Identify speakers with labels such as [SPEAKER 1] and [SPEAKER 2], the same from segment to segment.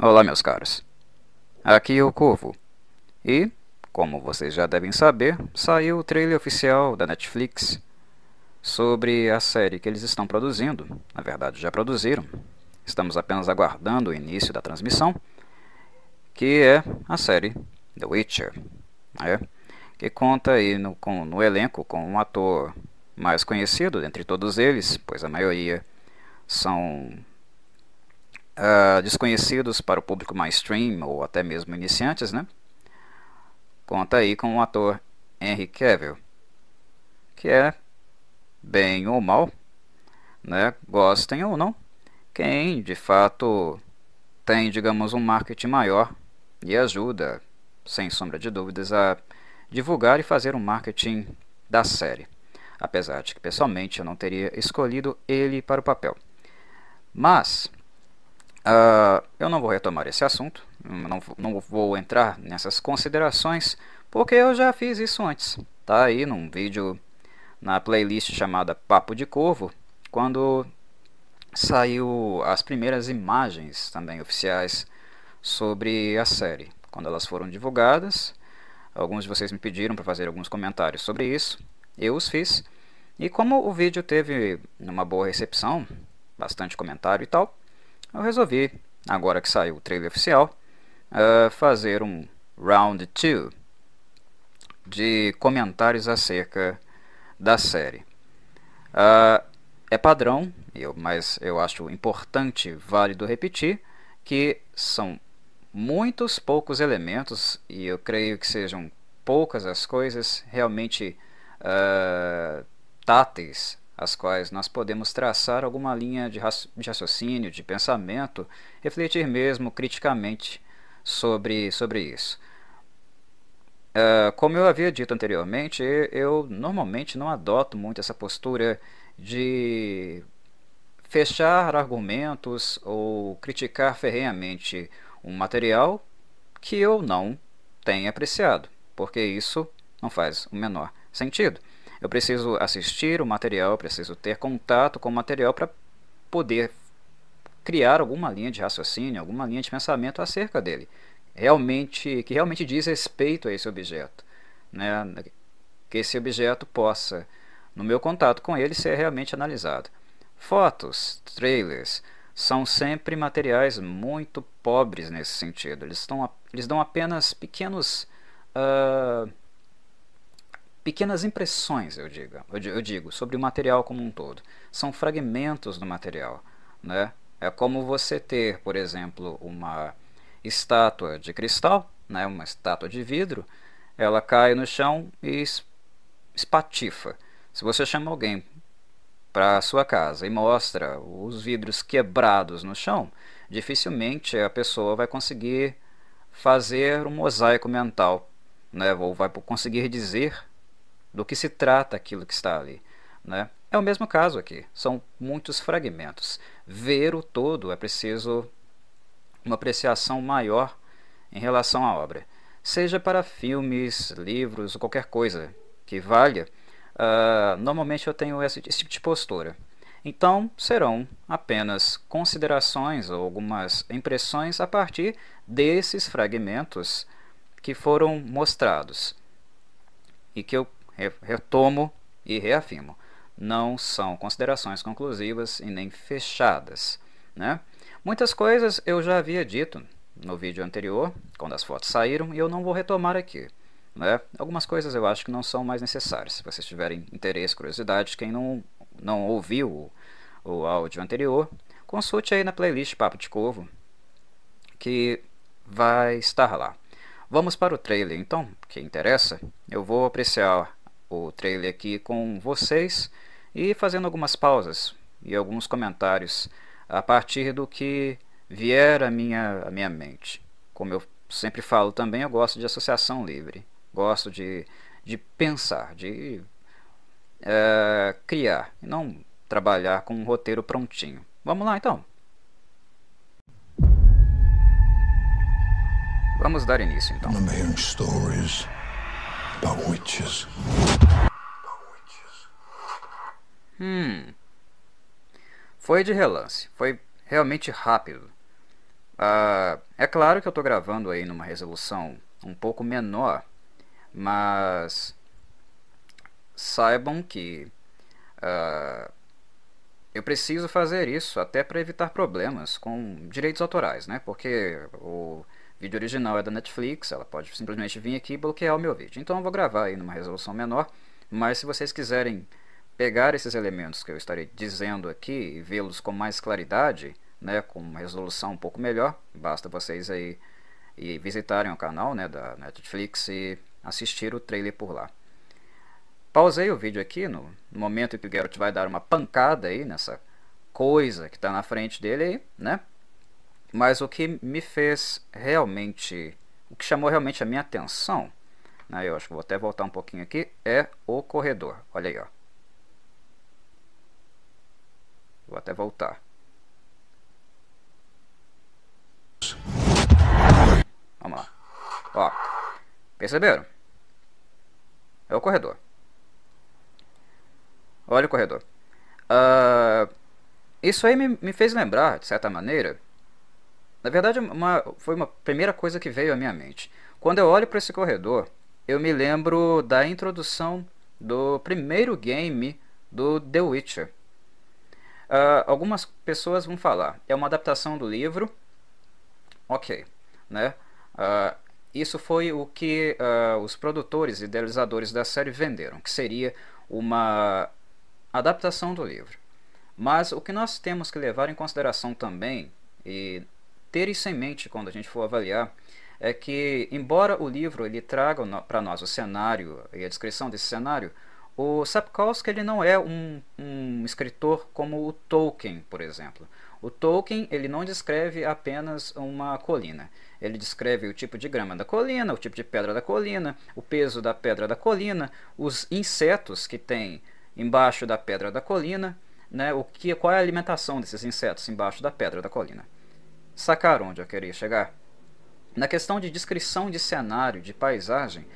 [SPEAKER 1] Olá, meus caros. Aqui é o Corvo. E, como vocês já devem saber, saiu o trailer oficial da Netflix sobre a série que eles estão produzindo. Na verdade, já produziram. Estamos apenas aguardando o início da transmissão, que é a série The Witcher, né? que conta aí no, com, no elenco com um ator mais conhecido dentre todos eles, pois a maioria são uh, desconhecidos para o público mainstream ou até mesmo iniciantes, né? Conta aí com o ator Henry Cavill, que é bem ou mal, né? Gostem ou não, quem de fato tem, digamos, um marketing maior e ajuda, sem sombra de dúvidas, a divulgar e fazer um marketing da série. Apesar de que pessoalmente eu não teria escolhido ele para o papel. Mas Uh, eu não vou retomar esse assunto, não, não vou entrar nessas considerações, porque eu já fiz isso antes. Tá aí num vídeo na playlist chamada Papo de Corvo, quando saiu as primeiras imagens também oficiais sobre a série. Quando elas foram divulgadas, alguns de vocês me pediram para fazer alguns comentários sobre isso, eu os fiz. E como o vídeo teve uma boa recepção, bastante comentário e tal, eu resolvi, agora que saiu o trailer oficial, uh, fazer um round 2 de comentários acerca da série. Uh, é padrão, eu, mas eu acho importante, válido repetir, que são muitos poucos elementos, e eu creio que sejam poucas as coisas realmente uh, táteis as quais nós podemos traçar alguma linha de raciocínio, de pensamento, refletir mesmo criticamente sobre, sobre isso. Uh, como eu havia dito anteriormente, eu normalmente não adoto muito essa postura de fechar argumentos ou criticar ferrenhamente um material que eu não tenha apreciado, porque isso não faz o menor sentido. Eu preciso assistir o material, preciso ter contato com o material para poder criar alguma linha de raciocínio, alguma linha de pensamento acerca dele, realmente que realmente diz respeito a esse objeto, né? Que esse objeto possa, no meu contato com ele, ser realmente analisado. Fotos, trailers são sempre materiais muito pobres nesse sentido. Eles, estão, eles dão apenas pequenos uh, pequenas impressões, eu digo, eu digo, sobre o material como um todo. São fragmentos do material. Né? É como você ter, por exemplo, uma estátua de cristal, né? uma estátua de vidro, ela cai no chão e espatifa. Se você chama alguém para sua casa e mostra os vidros quebrados no chão, dificilmente a pessoa vai conseguir fazer um mosaico mental, né? ou vai conseguir dizer do que se trata aquilo que está ali. Né? É o mesmo caso aqui, são muitos fragmentos. Ver o todo é preciso uma apreciação maior em relação à obra, seja para filmes, livros ou qualquer coisa que valha. Uh, normalmente eu tenho esse, esse tipo de postura. Então serão apenas considerações ou algumas impressões a partir desses fragmentos que foram mostrados e que eu retomo e reafirmo, não são considerações conclusivas e nem fechadas. Né? Muitas coisas eu já havia dito no vídeo anterior, quando as fotos saíram, e eu não vou retomar aqui. Né? Algumas coisas eu acho que não são mais necessárias. Se vocês tiverem interesse, curiosidade, quem não, não ouviu o, o áudio anterior, consulte aí na playlist Papo de Corvo, que vai estar lá. Vamos para o trailer então, que interessa. Eu vou apreciar o trailer aqui com vocês e fazendo algumas pausas e alguns comentários a partir do que vier à minha, à minha mente. Como eu sempre falo também, eu gosto de associação livre, gosto de, de pensar, de é, criar e não trabalhar com um roteiro prontinho. Vamos lá então. Vamos dar início então. About witches. Hum. Foi de relance. Foi realmente rápido. uh, é claro que eu estou gravando aí numa resolução um pouco menor, mas saibam que uh, eu preciso fazer isso até para evitar problemas com direitos autorais, né? Porque o vídeo original é da Netflix, ela pode simplesmente vir aqui e bloquear o meu vídeo. Então eu vou gravar aí numa resolução menor, mas se vocês quiserem pegar esses elementos que eu estarei dizendo aqui e vê-los com mais claridade, né, com uma resolução um pouco melhor, basta vocês aí e visitarem o canal né, da Netflix e assistir o trailer por lá. Pausei o vídeo aqui no, no momento em que o Geralt vai dar uma pancada aí nessa coisa que está na frente dele aí, né? Mas o que me fez realmente, o que chamou realmente a minha atenção, né, eu acho que vou até voltar um pouquinho aqui, é o corredor. Olha aí, ó. Vou até voltar. Vamos lá. Ó, perceberam? É o corredor. Olha o corredor. Uh, isso aí me, me fez lembrar, de certa maneira, na verdade, uma, foi uma primeira coisa que veio à minha mente. Quando eu olho para esse corredor, eu me lembro da introdução do primeiro game do The Witcher. Uh, algumas pessoas vão falar, é uma adaptação do livro. Ok, né? Uh, isso foi o que uh, os produtores e idealizadores da série venderam, que seria uma adaptação do livro. Mas o que nós temos que levar em consideração também e ter isso em mente quando a gente for avaliar é que, embora o livro ele traga para nós o cenário e a descrição desse cenário, o Sapkowski ele não é um, um escritor como o Tolkien, por exemplo. O Tolkien ele não descreve apenas uma colina. Ele descreve o tipo de grama da colina, o tipo de pedra da colina, o peso da pedra da colina, os insetos que tem embaixo da pedra da colina, né, o que, qual é a alimentação desses insetos embaixo da pedra da colina. Sacaram onde eu queria chegar? Na questão de descrição de cenário, de paisagem,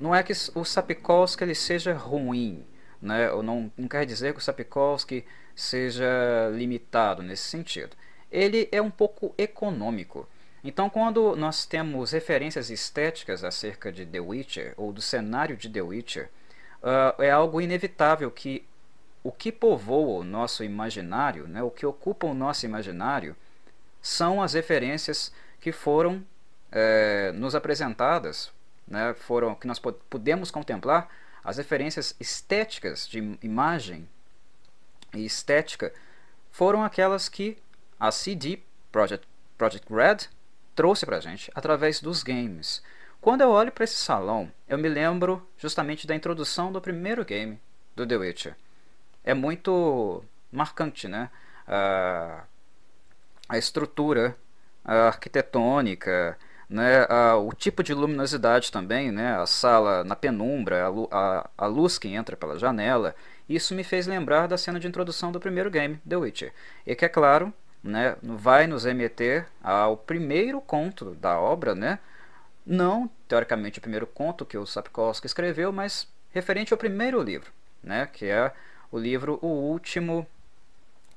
[SPEAKER 1] não é que o Sapkowski ele seja ruim, né? Ou não, não quer dizer que o Sapkowski seja limitado nesse sentido. Ele é um pouco econômico. Então, quando nós temos referências estéticas acerca de The Witcher ou do cenário de The Witcher, uh, é algo inevitável que o que povoa o nosso imaginário, né, o que ocupa o nosso imaginário, são as referências que foram é, nos apresentadas, né, foram que nós podemos contemplar as referências estéticas de imagem e estética foram aquelas que a CD Project, Project Red trouxe para a gente através dos games. Quando eu olho para esse salão, eu me lembro justamente da introdução do primeiro game do The Witcher. É muito marcante, né? Uh, a estrutura a arquitetônica, né, a, o tipo de luminosidade também, né, a sala na penumbra, a, a, a, luz que entra pela janela. Isso me fez lembrar da cena de introdução do primeiro game, The Witcher. E que, é claro, né, vai nos remeter ao primeiro conto da obra, né, não teoricamente o primeiro conto que o Sapkowski escreveu, mas referente ao primeiro livro, né, que é o livro O Último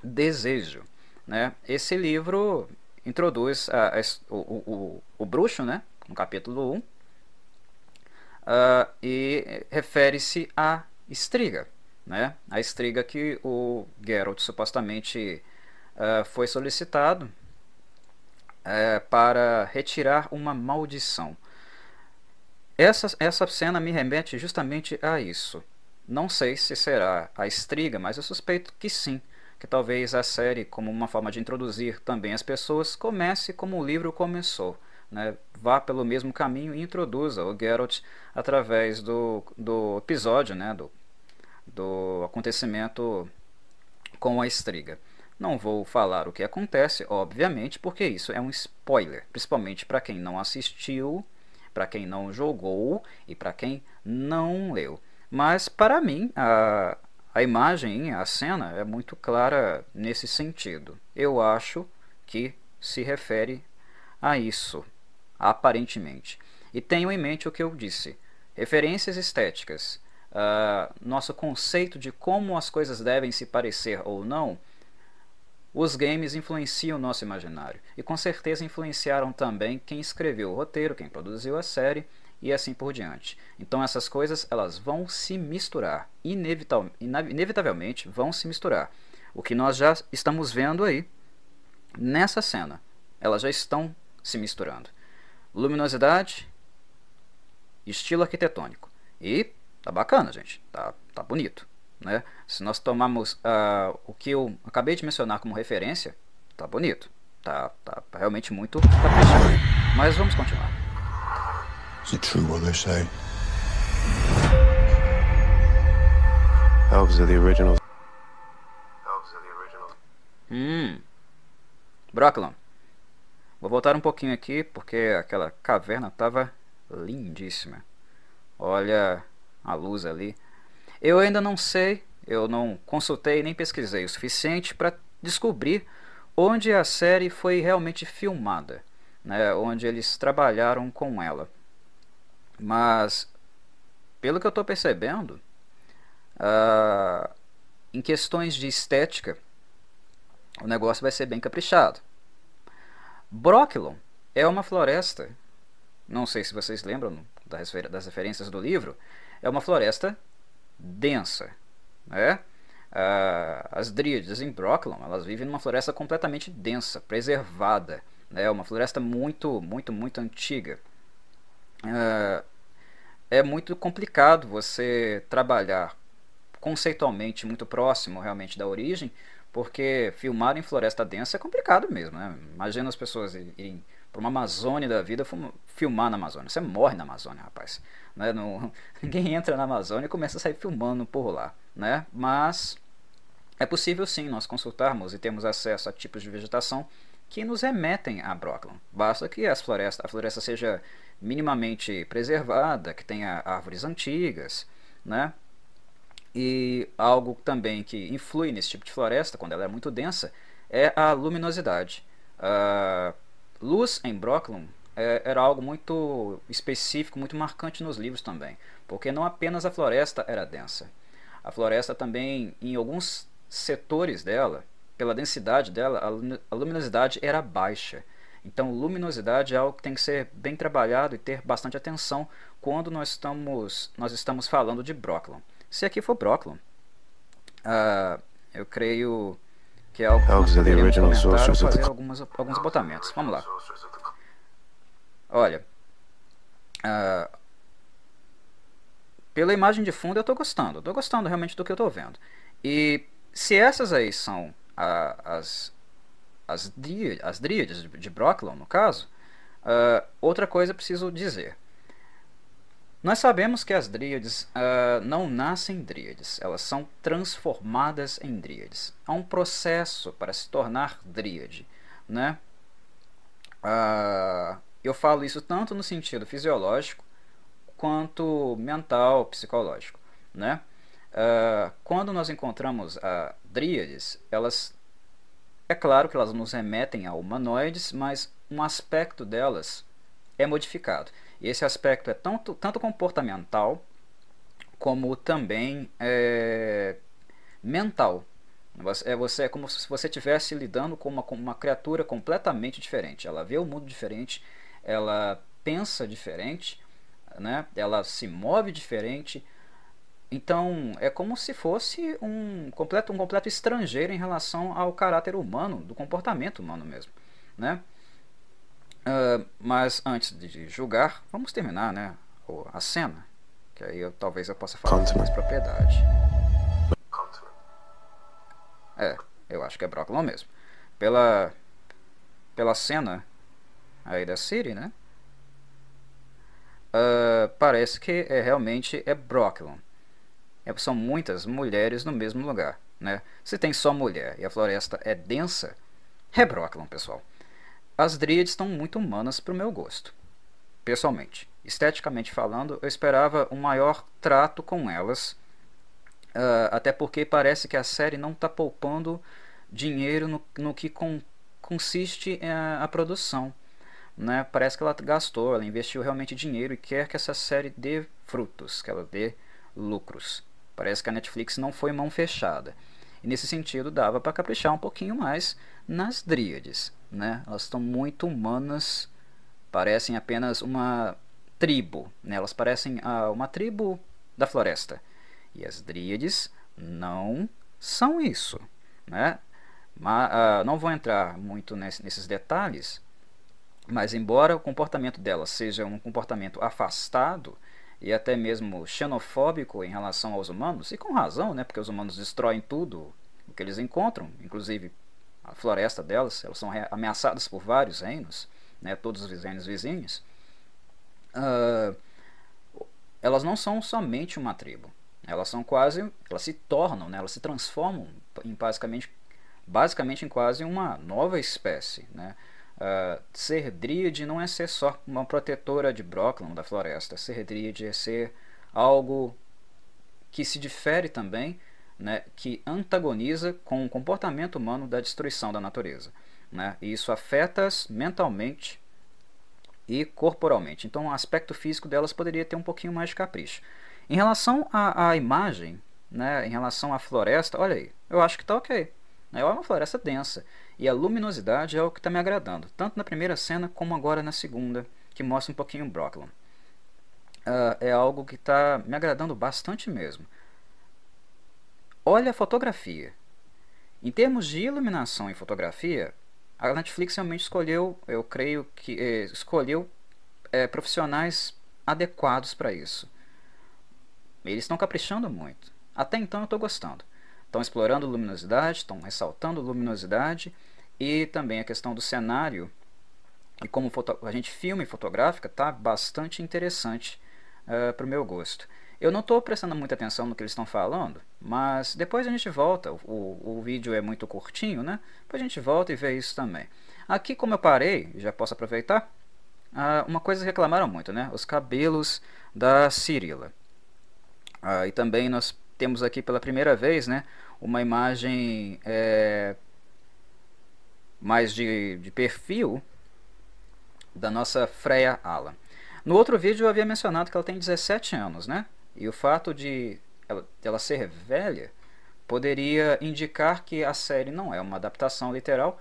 [SPEAKER 1] Desejo. Né? Esse livro introduz a, a, o, o, o, bruxo, né? no capítulo 1, uh, ah, e refere-se à estriga. Né? A estriga que o Geralt supostamente uh, foi solicitado uh, para retirar uma maldição. Essa, essa cena me remete justamente a isso. Não sei se será a estriga, mas eu suspeito que sim que talvez a série, como uma forma de introduzir também as pessoas, comece como o livro começou. Né? Vá pelo mesmo caminho e introduza o Geralt através do, do episódio, né? do, do acontecimento com a estriga. Não vou falar o que acontece, obviamente, porque isso é um spoiler, principalmente para quem não assistiu, para quem não jogou e para quem não leu. Mas para mim, a, a imagem, a cena é muito clara nesse sentido. Eu acho que se refere a isso, aparentemente. E tenho em mente o que eu disse: referências estéticas. Uh, nosso conceito de como as coisas devem se parecer ou não Os games influenciam o nosso imaginário e com certeza influenciaram também quem escreveu o roteiro, quem produziu a série e assim por diante. Então essas coisas elas vão se misturar, inevitavelmente vão se misturar. O que nós já estamos vendo aí nessa cena, elas já estão se misturando. Luminosidade, estilo arquitetônico e tá bacana, gente, tá, tá bonito. Né? Se nós tomarmos uh, o que eu acabei de mencionar como referência, tá bonito. Tá, tá realmente muito caprichado. Mas vamos continuar. Is it true what they say? Elves are the originals. Elves are the originals. Hum. Brocklon. Vou voltar um pouquinho aqui porque aquela caverna tava lindíssima. Olha a luz ali. Eu ainda não sei, eu não consultei nem pesquisei o suficiente para descobrir onde a série foi realmente filmada, né, onde eles trabalharam com ela. Mas, pelo que eu estou percebendo, uh, em questões de estética, o negócio vai ser bem caprichado. Brocklon é uma floresta, não sei se vocês lembram das referências do livro, é uma floresta densa. Né? Ah, as dríades em Brocklon elas vivem numa floresta completamente densa, preservada. Né? Uma floresta muito, muito, muito antiga. Ah, é muito complicado você trabalhar conceitualmente muito próximo realmente da origem, porque filmar em floresta densa é complicado mesmo. Né? Imagina as pessoas irem para uma Amazônia da vida filmar na Amazônia. Você morre na Amazônia, rapaz. Né? No, ninguém entra na Amazônia e começa a sair filmando por lá. Né? Mas é possível sim nós consultarmos e termos acesso a tipos de vegetação que nos remetem a Brooklyn. Basta que as florestas, a floresta seja minimamente preservada, que tenha árvores antigas, né? E algo também que influi nesse tipo de floresta, quando ela é muito densa, é a luminosidade. Luz em Brooklyn é, era algo muito específico, muito marcante nos livros também, porque não apenas a floresta era densa. A floresta também, em alguns setores dela, pela densidade dela, a luminosidade era baixa. Então, luminosidade é algo que tem que ser bem trabalhado e ter bastante atenção quando nós estamos, nós estamos falando de Brooklyn. Se aqui for Brooklyn, uh, eu creio que é algo que nós poderíamos comentar ou fazer algumas, alguns botamentos. Vamos lá. Olha, uh, pela imagem de fundo eu estou gostando, estou gostando realmente do que eu estou vendo. E se essas aí são as, as, as dríades de, de Brocklon, no caso, uh, outra coisa preciso dizer. Nós sabemos que as dríades uh, não nascem dríades, elas são transformadas em dríades. Há um processo para se tornar dríade. Né? Uh, eu falo isso tanto no sentido fisiológico quanto mental, psicológico. Né? Uh, quando nós encontramos a dríades, elas é claro que elas nos remetem a humanoides, mas um aspecto delas é modificado. E esse aspecto é tanto, tanto comportamental como também é, mental. É, você, é como se você estivesse lidando com uma, com uma criatura completamente diferente. Ela vê o mundo diferente, ela pensa diferente, né? ela se move diferente. Então é como se fosse um completo, um completo estrangeiro em relação ao caráter humano, do comportamento humano mesmo. Né? Uh, mas antes de julgar, vamos terminar né, a cena, que aí eu, talvez eu possa falar com mais propriedade. É, eu acho que é Brocklon mesmo. Pela, pela cena aí da Siri, né? Uh, parece que é realmente é Brocklon. É, são muitas mulheres no mesmo lugar, né? Se tem só mulher e a floresta é densa, Brocklon, pessoal. As dríades estão muito humanas para o meu gosto. Pessoalmente, esteticamente falando, eu esperava um maior trato com elas, uh, até porque parece que a série não está poupando dinheiro no, no que consiste a, a produção né, parece que ela gastou, ela investiu realmente dinheiro e quer que essa série dê frutos, que ela dê lucros. Parece que a Netflix não foi mão fechada. E nesse sentido dava para caprichar um pouquinho mais nas dríades. Né? Elas estão muito humanas, parecem apenas uma tribo. Né? Elas parecem ah, uma tribo da floresta. E as dríades não são isso. Né? Mas, uh, não vou entrar muito nesse, nesses detalhes, mas embora o comportamento delas seja um comportamento afastado e até mesmo xenofóbico em relação aos humanos, e com razão, né, porque os humanos destroem tudo o que eles encontram, inclusive a floresta delas, elas são ameaçadas por vários reinos, né, todos os reinos vizinhos, uh, elas não são somente uma tribo, elas são quase, elas se tornam, né, elas se transformam em basicamente, basicamente em quase uma nova espécie, né, Uh, ser dríade não é ser só uma protetora de Brooklyn, da floresta. Ser dríade é ser algo que se difere também, né, que antagoniza com o comportamento humano da destruição da natureza. Né? E isso afeta-as mentalmente e corporalmente. Então, o aspecto físico delas poderia ter um pouquinho mais de capricho. Em relação à, imagem, né, em relação à floresta, olha aí, eu acho que está ok. É uma floresta densa. E a luminosidade é o que está me agradando, tanto na primeira cena como agora na segunda, que mostra um pouquinho Brooklyn. Uh, é algo que está me agradando bastante mesmo. Olha a fotografia. Em termos de iluminação e fotografia, a Netflix realmente escolheu, eu creio que eh, escolheu eh, profissionais adequados para isso. Eles estão caprichando muito. Até então eu estou gostando. Estão explorando luminosidade, estão ressaltando luminosidade e também a questão do cenário e como a gente filma e fotográfica está bastante interessante uh, eh, para o meu gosto. Eu não estou prestando muita atenção no que eles estão falando, mas depois a gente volta. O, o vídeo é muito curtinho, né? Depois a gente volta e vê isso também. Aqui, como eu parei, já posso aproveitar, uh, uma coisa reclamaram muito, né? Os cabelos da Cirila. Uh, e também nós temos aqui pela primeira vez né, uma imagem é, mais de, de perfil da nossa Freya Ala. No outro vídeo eu havia mencionado que ela tem 17 anos, né? E o fato de ela, ela ser velha poderia indicar que a série não é uma adaptação literal.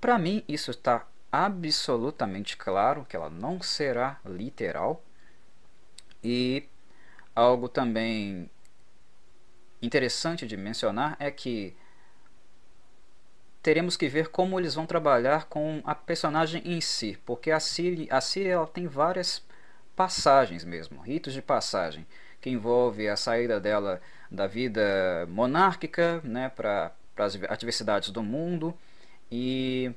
[SPEAKER 1] Para mim, isso está absolutamente claro que ela não será literal. E algo também interessante de mencionar é que teremos que ver como eles vão trabalhar com a personagem em si, porque a Ciri, a Ciri ela tem várias passagens mesmo, ritos de passagem, que envolve a saída dela da vida monárquica né, para as adversidades do mundo e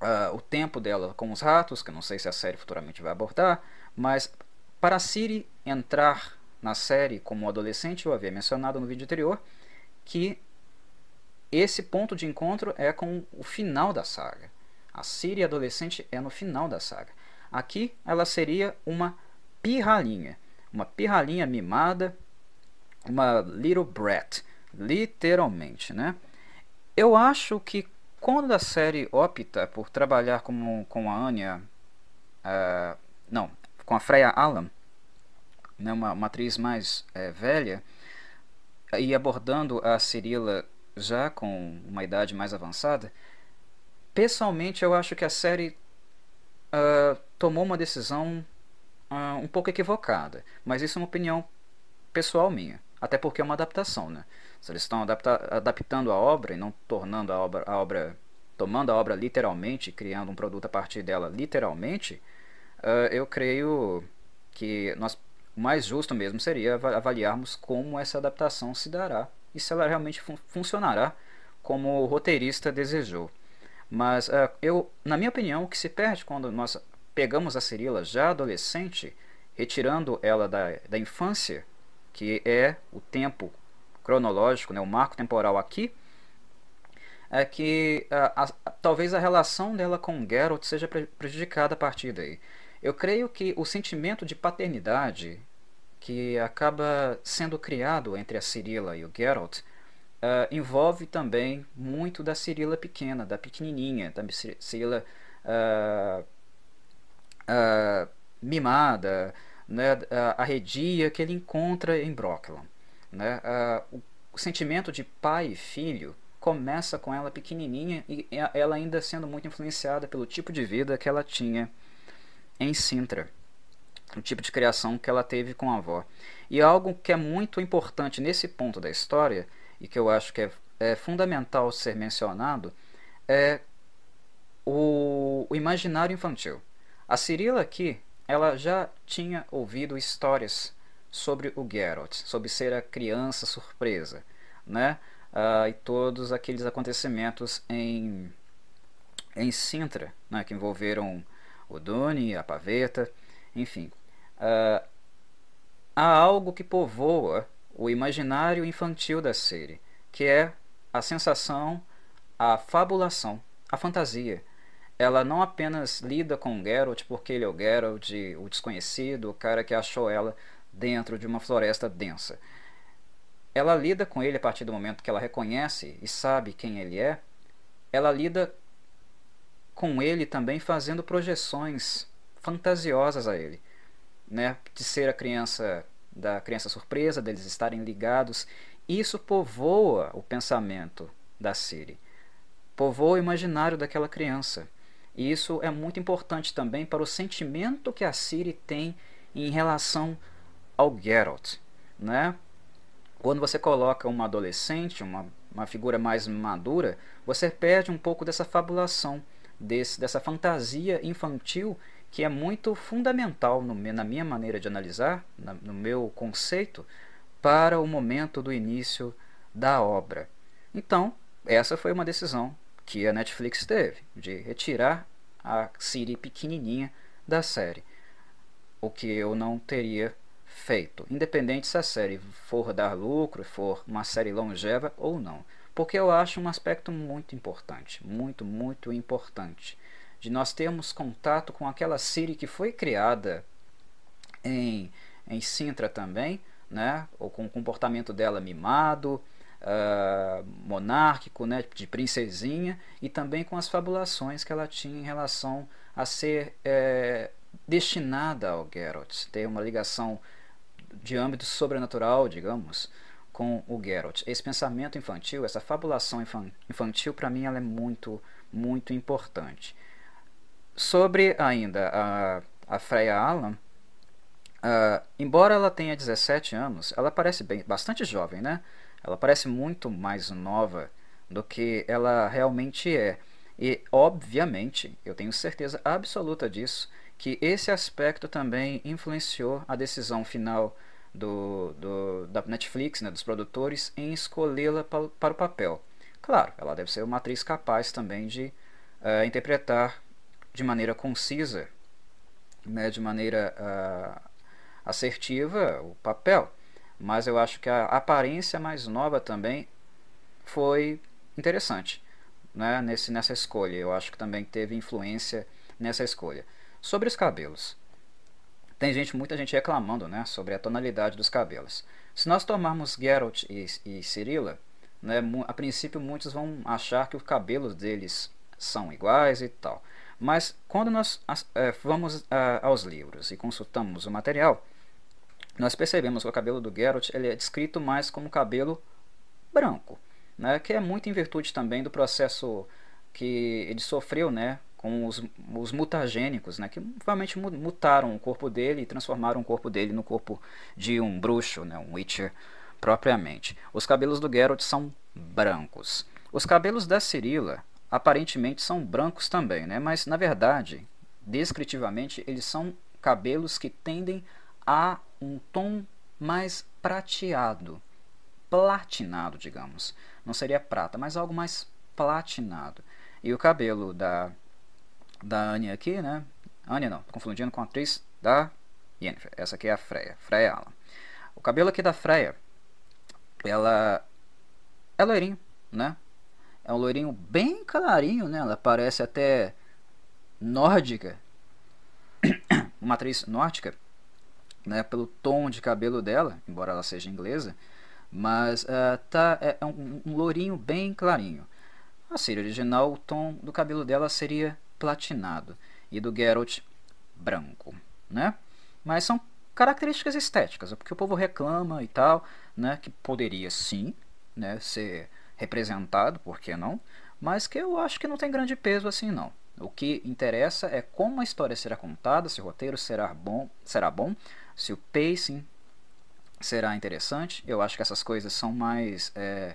[SPEAKER 1] uh, o tempo dela com os ratos, que eu não sei se a série futuramente vai abordar, mas para a Ciri entrar na série como adolescente, eu havia mencionado no vídeo anterior, que esse ponto de encontro é com o final da saga. A Siri adolescente é no final da saga. Aqui ela seria uma pirralhinha, uma pirralhinha mimada, uma little brat, literalmente, né? Eu acho que quando a série opta por trabalhar com, com a Anya, uh, não, com a Freya Allan, né, uma, uma atriz mais é, velha, e abordando a Cirila já com uma idade mais avançada, pessoalmente eu acho que a série uh, tomou uma decisão uh, um pouco equivocada, mas isso é uma opinião pessoal minha, até porque é uma adaptação, né? Se eles estão adaptando a obra e não tornando a obra, a obra tomando a obra literalmente, criando um produto a partir dela literalmente, uh, eu creio que nós o mais justo mesmo seria avaliarmos como essa adaptação se dará e se ela realmente fun funcionará como o roteirista desejou. Mas uh, eu, na minha opinião, o que se perde quando nós pegamos a Cirila já adolescente, retirando ela da, da infância, que é o tempo cronológico, né, o marco temporal aqui, é que uh, a, talvez a relação dela com Geralt seja prejudicada a partir daí. Eu creio que o sentimento de paternidade que acaba sendo criado entre a Cirila e o Geralt uh, envolve também muito da Cirila pequena, da pequenininha, da Cirila uh, uh, mimada, né, arredia que ele encontra em Brooklyn. Né? o sentimento de pai e filho começa com ela pequenininha e ela ainda sendo muito influenciada pelo tipo de vida que ela tinha em Sintra, o tipo de criação que ela teve com a avó. E algo que é muito importante nesse ponto da história e que eu acho que é, é fundamental ser mencionado é o, o imaginário infantil. A Cirila aqui, ela já tinha ouvido histórias sobre o Geralt, sobre ser a criança surpresa, né? uh, e todos aqueles acontecimentos em, em Sintra, né, que envolveram o Dune, a Paveta, enfim. Uh, há algo que povoa o imaginário infantil da série, que é a sensação, a fabulação, a fantasia. Ela não apenas lida com o Geralt porque ele é o Geralt, o desconhecido, o cara que achou ela dentro de uma floresta densa ela lida com ele a partir do momento que ela reconhece e sabe quem ele é, ela lida com ele também fazendo projeções fantasiosas a ele, né? De ser a criança da criança surpresa, deles estarem ligados, isso povoa o pensamento da Siri, povoa o imaginário daquela criança. E isso é muito importante também para o sentimento que a Siri tem em relação ao Geralt, né? Quando você coloca uma adolescente, uma, uma figura mais madura, você perde um pouco dessa fabulação, desse, dessa fantasia infantil que é muito fundamental no, na minha maneira de analisar, na, no meu conceito, para o momento do início da obra. Então, essa foi uma decisão que a Netflix teve, de retirar a Siri pequenininha da série. O que eu não teria feito, independente se a série for dar lucro, for uma série longeva ou não. Porque eu acho um aspecto muito importante, muito, muito importante, de nós termos contato com aquela série que foi criada em, em Sintra também, né? ou com o comportamento dela mimado, uh, monárquico, né? de princesinha, e também com as fabulações que ela tinha em relação a ser é, destinada ao Geralt, ter uma ligação de âmbito sobrenatural, digamos, com o Geralt. Esse pensamento infantil, essa fabulação infantil, para mim, ela é muito, muito importante. Sobre ainda a, a Freya Allan, uh, embora ela tenha 17 anos, ela parece bem, bastante jovem, né? Ela parece muito mais nova do que ela realmente é. E, obviamente, eu tenho certeza absoluta disso, que esse aspecto também influenciou a decisão final do, do da Netflix, né, dos produtores, em escolhê-la para, o papel. Claro, ela deve ser uma atriz capaz também de uh, interpretar de maneira concisa, né, de maneira uh, assertiva o papel. Mas eu acho que a aparência mais nova também foi interessante né, nesse, nessa escolha. Eu acho que também teve influência nessa escolha. Sobre os cabelos. Tem gente, muita gente reclamando né, sobre a tonalidade dos cabelos. Se nós tomarmos Geralt e, e Cirilla, né, a princípio muitos vão achar que os cabelos deles são iguais e tal. Mas quando nós é, vamos aos livros e consultamos o material, nós percebemos que o cabelo do Geralt ele é descrito mais como cabelo branco, né, que é muito em virtude também do processo que ele sofreu né, com os, os mutagênicos, né, que provavelmente mutaram o corpo dele e transformaram o corpo dele no corpo de um bruxo, né, um Witcher propriamente. Os cabelos do Geralt são brancos. Os cabelos da Cirila aparentemente são brancos também, né, mas na verdade, descritivamente, eles são cabelos que tendem a um tom mais prateado, platinado, digamos. Não seria prata, mas algo mais platinado. E o cabelo da da Anya aqui, né? Anya não, confundindo com a atriz da Yennefer. Essa aqui é a Freya, Freya Allan. O cabelo aqui da Freya, ela é loirinho, né? É um loirinho bem clarinho, né? Ela parece até nórdica, uma atriz nórdica, né? Pelo tom de cabelo dela, embora ela seja inglesa, mas uh, tá, é, é um, um bem clarinho. A série original, o tom do cabelo dela seria platinado e do Geralt branco, né? Mas são características estéticas, é porque o povo reclama e tal, né? Que poderia sim né, ser representado, por que não? Mas que eu acho que não tem grande peso assim não. O que interessa é como a história será contada, se o roteiro será bom, será bom, se o pacing será interessante. Eu acho que essas coisas são mais é,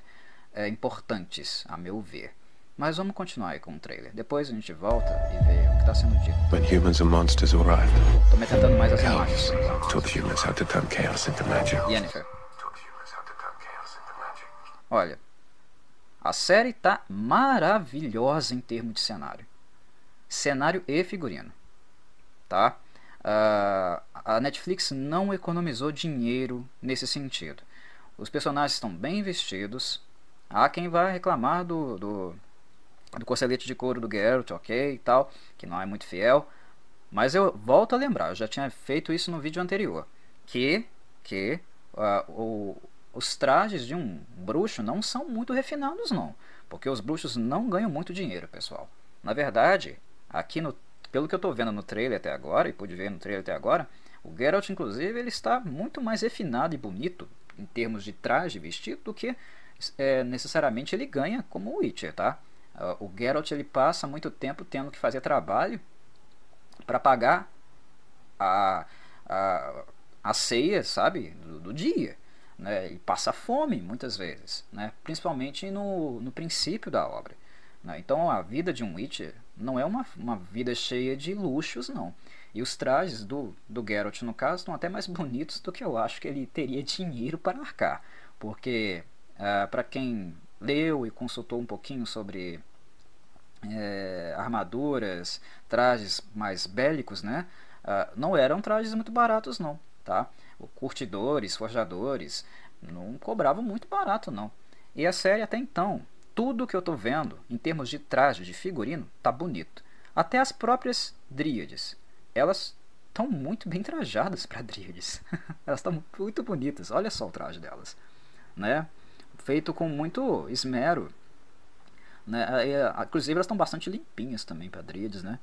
[SPEAKER 1] é, importantes, a meu ver. Mas vamos continuar aí com o trailer. Depois a gente volta e vê o que está sendo dito.
[SPEAKER 2] When humans and monsters arrived,
[SPEAKER 1] Tô me tentando mais as imagens.
[SPEAKER 2] taught the humans how to turn chaos into magic.
[SPEAKER 1] Yennefer. Olha, a série tá maravilhosa em termos de cenário. Cenário e figurino. Tá? Ah, a Netflix não economizou dinheiro nesse sentido. Os personagens estão bem vestidos. Há quem vai reclamar do, do, do corcelete de couro do Geralt, ok, e tal, que não é muito fiel. Mas eu volto a lembrar, eu já tinha feito isso no vídeo anterior, que, que ah, o, os trajes de um bruxo não são muito refinados não, porque os bruxos não ganham muito dinheiro, pessoal. Na verdade, aqui no, pelo que eu estou vendo no trailer até agora, e pude ver no trailer até agora, o Geralt, inclusive, ele está muito mais refinado e bonito em termos de traje vestido do que é, necessariamente ele ganha como Witcher, tá? Ah, o Geralt ele passa muito tempo tendo que fazer trabalho para pagar a, a, a ceia, sabe, do, do dia. Né? E passa fome muitas vezes, né? principalmente no, no princípio da obra. Né? Então a vida de um Witcher não é uma, uma vida cheia de luxos, não. E os trajes do, do Geralt, no caso, estão até mais bonitos do que eu acho que ele teria dinheiro para arcar. Porque, ah, para quem leu e consultou um pouquinho sobre é, armaduras, trajes mais bélicos, né? Ah, não eram trajes muito baratos, não, tá? Curtidores, forjadores, não cobravam muito barato, não. E a série até então, tudo que eu tô vendo em termos de traje, de figurino, tá bonito. Até as próprias dríades, elas estão muito bem trajadas para dríades. elas estão muito bonitas. Olha só o traje delas, né? Feito com muito esmero. Né? E, Inclusive elas estão bastante limpinhas também dríades, né?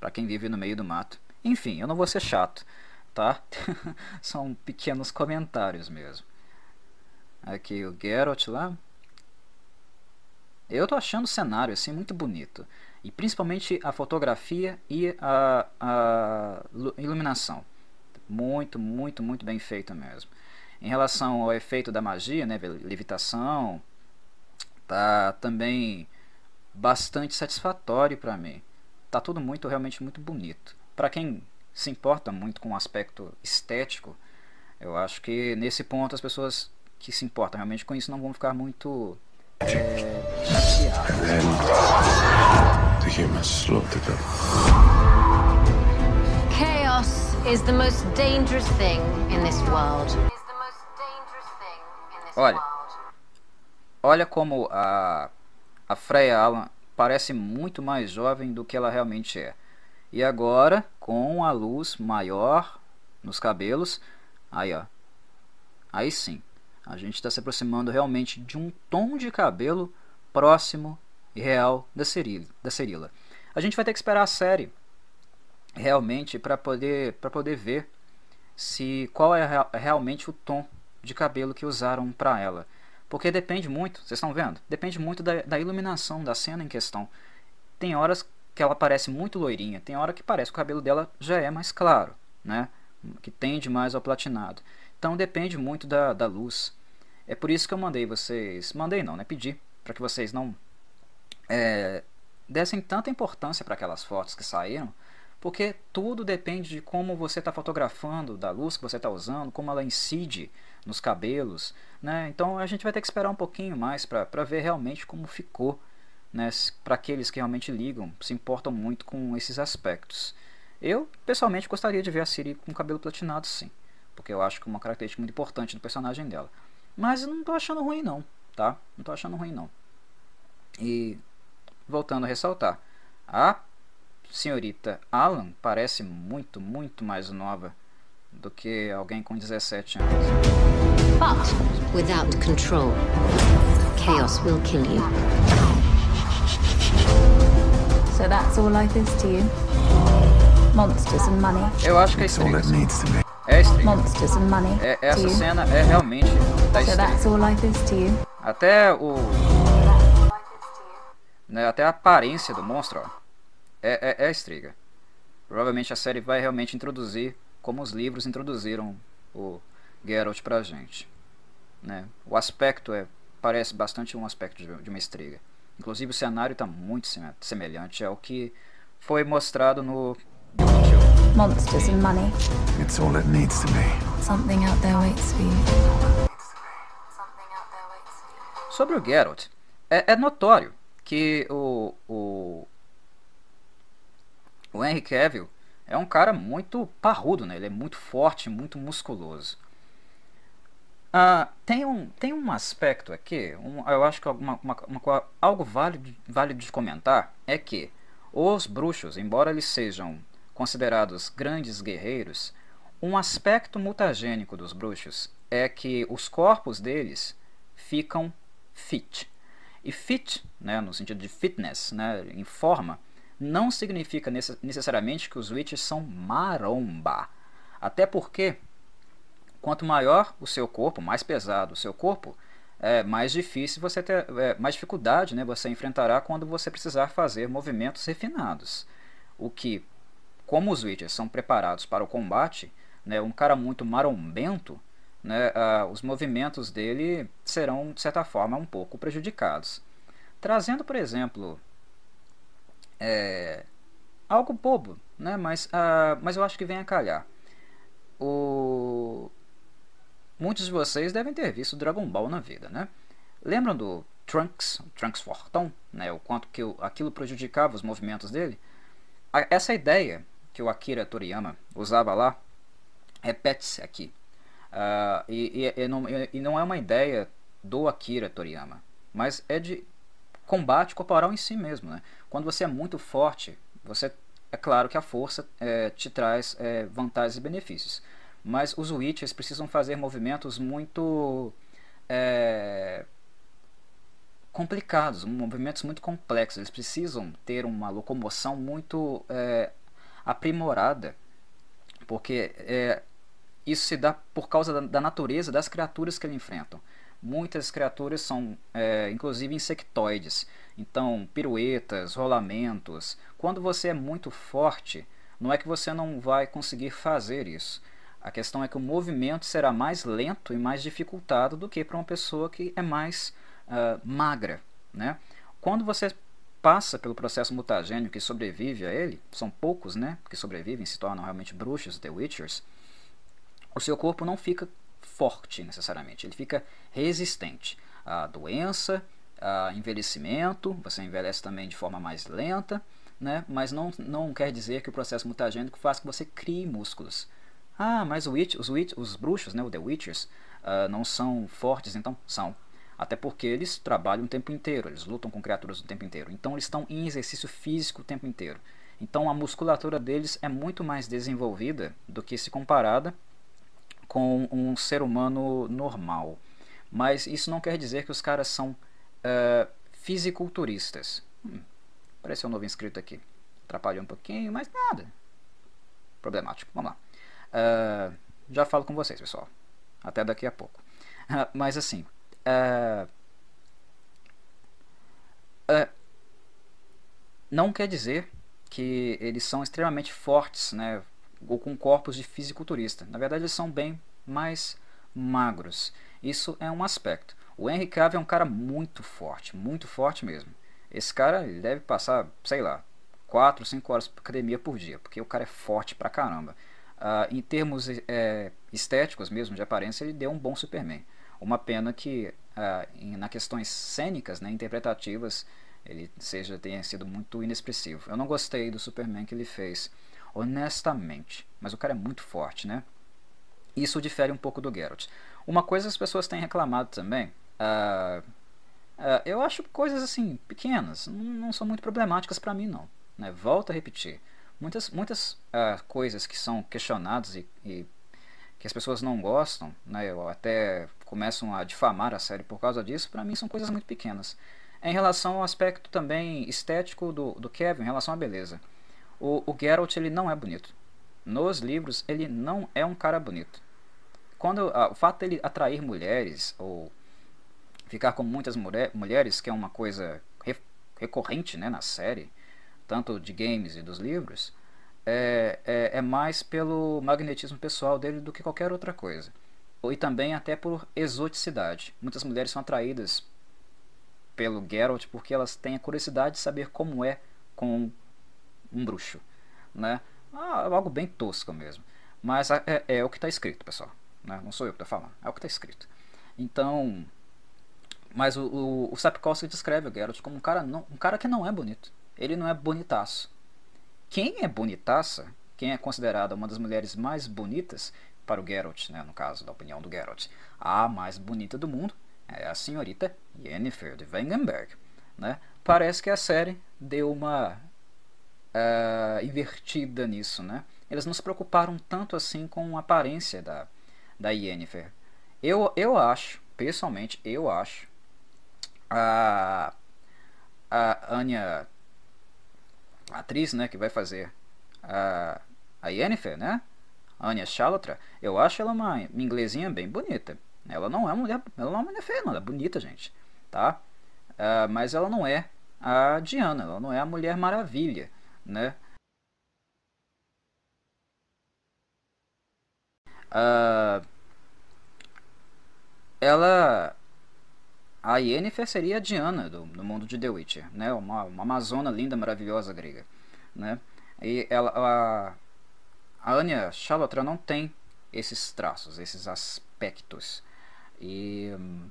[SPEAKER 1] Para quem vive no meio do mato. Enfim, eu não vou ser chato, tá? São pequenos comentários mesmo. Aqui o Geralt lá. Eu tô achando o cenário assim muito bonito. E principalmente a fotografia e a, a lu- iluminação. Muito, muito, muito bem feito mesmo. Em relação ao efeito da magia, né, levitação, tá também bastante satisfatório para mim. Tá tudo muito realmente muito bonito. Para quem se importa muito com o aspecto estético, eu acho que nesse ponto as pessoas que se importam realmente com isso não vão ficar muito é, chateadas.
[SPEAKER 2] Then the humans slaughtered them.
[SPEAKER 3] Chaos is the most dangerous thing in this world.
[SPEAKER 1] Olha. Olha como a, a Freya Allan parece muito mais jovem do que ela realmente é. E agora, com a luz maior nos cabelos, aí ó, aí sim, a gente está se aproximando realmente de um tom de cabelo próximo e real da Cirila. Da Cirila. A gente vai ter que esperar a série realmente para poder, para poder ver se qual é rea- realmente o tom de cabelo que usaram para ela. Porque depende muito, vocês estão vendo? Depende muito da, da iluminação da cena em questão. Tem horas que ela parece muito loirinha, tem hora que parece que o cabelo dela já é mais claro, né? Que tende mais ao platinado. Então depende muito da, da luz. É por isso que eu mandei vocês. Mandei não, né? Pedi para que vocês não é, dessem tanta importância para aquelas fotos que saíram, porque tudo depende de como você está fotografando, da luz que você está usando, como ela incide nos cabelos, né? Então a gente vai ter que esperar um pouquinho mais para ver realmente como ficou, né? Para aqueles que realmente ligam, se importam muito com esses aspectos. Eu pessoalmente gostaria de ver a Siri com cabelo platinado, sim, porque eu acho que é uma característica muito importante do personagem dela. Mas não tô achando ruim não, tá? Não tô achando ruim não. E voltando a ressaltar, a senhorita Alan parece muito, muito mais nova do que alguém com 17 anos.
[SPEAKER 3] But without control, chaos will kill you.
[SPEAKER 4] So that's all life is to you? Monsters and money?
[SPEAKER 1] Eu acho que é
[SPEAKER 2] be.
[SPEAKER 1] É estranho.
[SPEAKER 4] Monsters and money.
[SPEAKER 1] É,
[SPEAKER 4] to
[SPEAKER 1] essa
[SPEAKER 4] you.
[SPEAKER 1] cena é realmente da
[SPEAKER 4] So
[SPEAKER 1] estreia.
[SPEAKER 4] that's all life is to you.
[SPEAKER 1] Até o. Né, até a aparência do monstro, ó, é, é, é a estriga. Provavelmente a série vai realmente introduzir como os livros introduziram o Geralt pra gente. Né? O aspecto é, parece bastante um aspecto de, de uma estriga. Inclusive o cenário está muito seme- semelhante ao que foi mostrado no.
[SPEAKER 4] Monsters and money.
[SPEAKER 2] It's all it needs to be.
[SPEAKER 4] Something out there waits for you.
[SPEAKER 1] Sobre o Geralt, é, é notório que o, o, o Henry Cavill é um cara muito parrudo, né? ele é muito forte, muito musculoso. Ah, tem, um, tem um aspecto aqui, um- eu acho que uma, uma, uma algo válido, válido de comentar é que os bruxos, embora eles sejam considerados grandes guerreiros, um aspecto mutagênico dos bruxos é que os corpos deles ficam fit. E fit, né, no sentido de fitness, né, em forma, não significa necess- necessariamente que os witches são maromba. Até porque quanto maior o seu corpo, mais pesado o seu corpo, é mais difícil você ter, é, mais dificuldade, né, você enfrentará quando você precisar fazer movimentos refinados. O que, como os witches são preparados para o combate, né, um cara muito marombento, né, ah, os movimentos dele serão de certa forma um pouco prejudicados. Trazendo, por exemplo, é, algo bobo, né, mas, ah, mas eu acho que vem a calhar. O... Muitos de vocês devem ter visto Dragon Ball na vida, né? Lembram do Trunks, Trunks Fortão, né? O quanto que aquilo prejudicava os movimentos dele? Essa ideia que o Akira Toriyama usava lá repete-se aqui. Ah, e, e- e não, e não é uma ideia do Akira Toriyama, mas é de combate corporal em si mesmo. Né? Quando você é muito forte, você é claro que a força eh, te traz eh, vantagens e benefícios. Mas os Witches precisam fazer movimentos muito eh, complicados, movimentos muito complexos. Eles precisam ter uma locomoção muito eh, aprimorada, porque eh, isso se dá por causa da, da natureza das criaturas que eles enfrentam. Muitas criaturas são, é, inclusive, insectoides. Então, piruetas, rolamentos. Quando você é muito forte, não é que você não vai conseguir fazer isso. A questão é que o movimento será mais lento e mais dificultado do que para uma pessoa que é mais ah, magra. Né? Quando você passa pelo processo mutagênico e sobrevive a ele, são poucos né, que sobrevivem, se tornam realmente bruxos, The Witchers, o seu corpo não fica forte necessariamente, ele fica resistente à doença, a envelhecimento, você envelhece também de forma mais lenta, né? mas não, não quer dizer que o processo mutagênico faz que você crie músculos. Ah, mas witch, os, witch, os bruxos, né, o The Witchers, ah, não são fortes, então são. Até porque eles trabalham o tempo inteiro, eles lutam com criaturas o tempo inteiro. Então eles estão em exercício físico o tempo inteiro. Então a musculatura deles é muito mais desenvolvida do que se comparada com um ser humano normal. Mas isso não quer dizer que os caras são uh, fisiculturistas. Hum, apareceu um novo inscrito aqui. Atrapalhou um pouquinho, mas nada. Problemático. Vamos lá. Uh, já falo com vocês, pessoal. Até daqui a pouco. Uh, mas assim. não quer dizer que eles são extremamente fortes, né? ou com corpos de fisiculturista. Na verdade, eles são bem mais magros. Isso é um aspecto. O Henry Cavill é um cara muito forte, muito forte mesmo. Esse cara deve passar, sei lá, 4, 5 horas para academia por dia, porque o cara é forte pra caramba. Uh, em termos é, estéticos mesmo, de aparência, ele deu um bom Superman. Uma pena que, uh, na questões cênicas, né, interpretativas, ele seja tenha sido muito inexpressivo. Eu não gostei do Superman que ele fez honestamente. Mas o cara é muito forte, né? Isso difere um pouco do Geralt. Uma coisa que as pessoas têm reclamado também, uh, uh, eu acho coisas assim pequenas, não, não são muito problemáticas para mim não. Né? Volto a repetir, muitas muitas uh, coisas que são questionadas e, e, que as pessoas não gostam, né? Ou até começam a difamar a série por causa disso, para mim são coisas muito pequenas. Em relação ao aspecto também estético do, do Kevin, em relação à beleza. O, o Geralt ele não é bonito. nos livros ele não é um cara bonito. Quando ah, o fato dele atrair mulheres ou ficar com muitas mulher, mulheres, que é uma coisa re, recorrente né, na série, tanto de games e dos livros, é, é, é, mais pelo magnetismo pessoal dele do que qualquer outra coisa. E também até por exoticidade. Muitas mulheres são atraídas pelo Geralt porque elas têm a curiosidade de saber como é com um bruxo. Né? Ah, algo bem tosco mesmo. Mas é, é, é o que está escrito, pessoal. Né? Não sou eu que estou falando, é o que está escrito. Então, mas o, o, o Sapkowski descreve o Geralt como um cara, não, um cara que não é bonito. Ele não é bonitaço. Quem é bonitaça, quem é considerada uma das mulheres mais bonitas para o Geralt, né, no caso da opinião do Geralt, a mais bonita do mundo é a senhorita Yennefer de Wengenberg. Né? Parece que a série deu uma uh, invertida nisso. Né? Eles não se preocuparam tanto assim com a aparência da, da Yennefer. Eu, eu acho, pessoalmente, eu acho a, a Anya a atriz, né, que vai fazer a, a Yennefer, né? Anya Chalotra, eu acho ela uma, uma inglesinha bem bonita. Ela não é uma mulher, ela não é uma mulher feia, não, ela é bonita, gente, tá? Uh, mas ela não é a Diana, ela não é a Mulher Maravilha, né? Uh, ela a Yennefer seria a Diana do, do mundo de The Witcher, né? Uma, uma amazona linda, maravilhosa grega, né? E ela, a, a Anya Chalotra não tem esses traços, esses aspectos. E hum,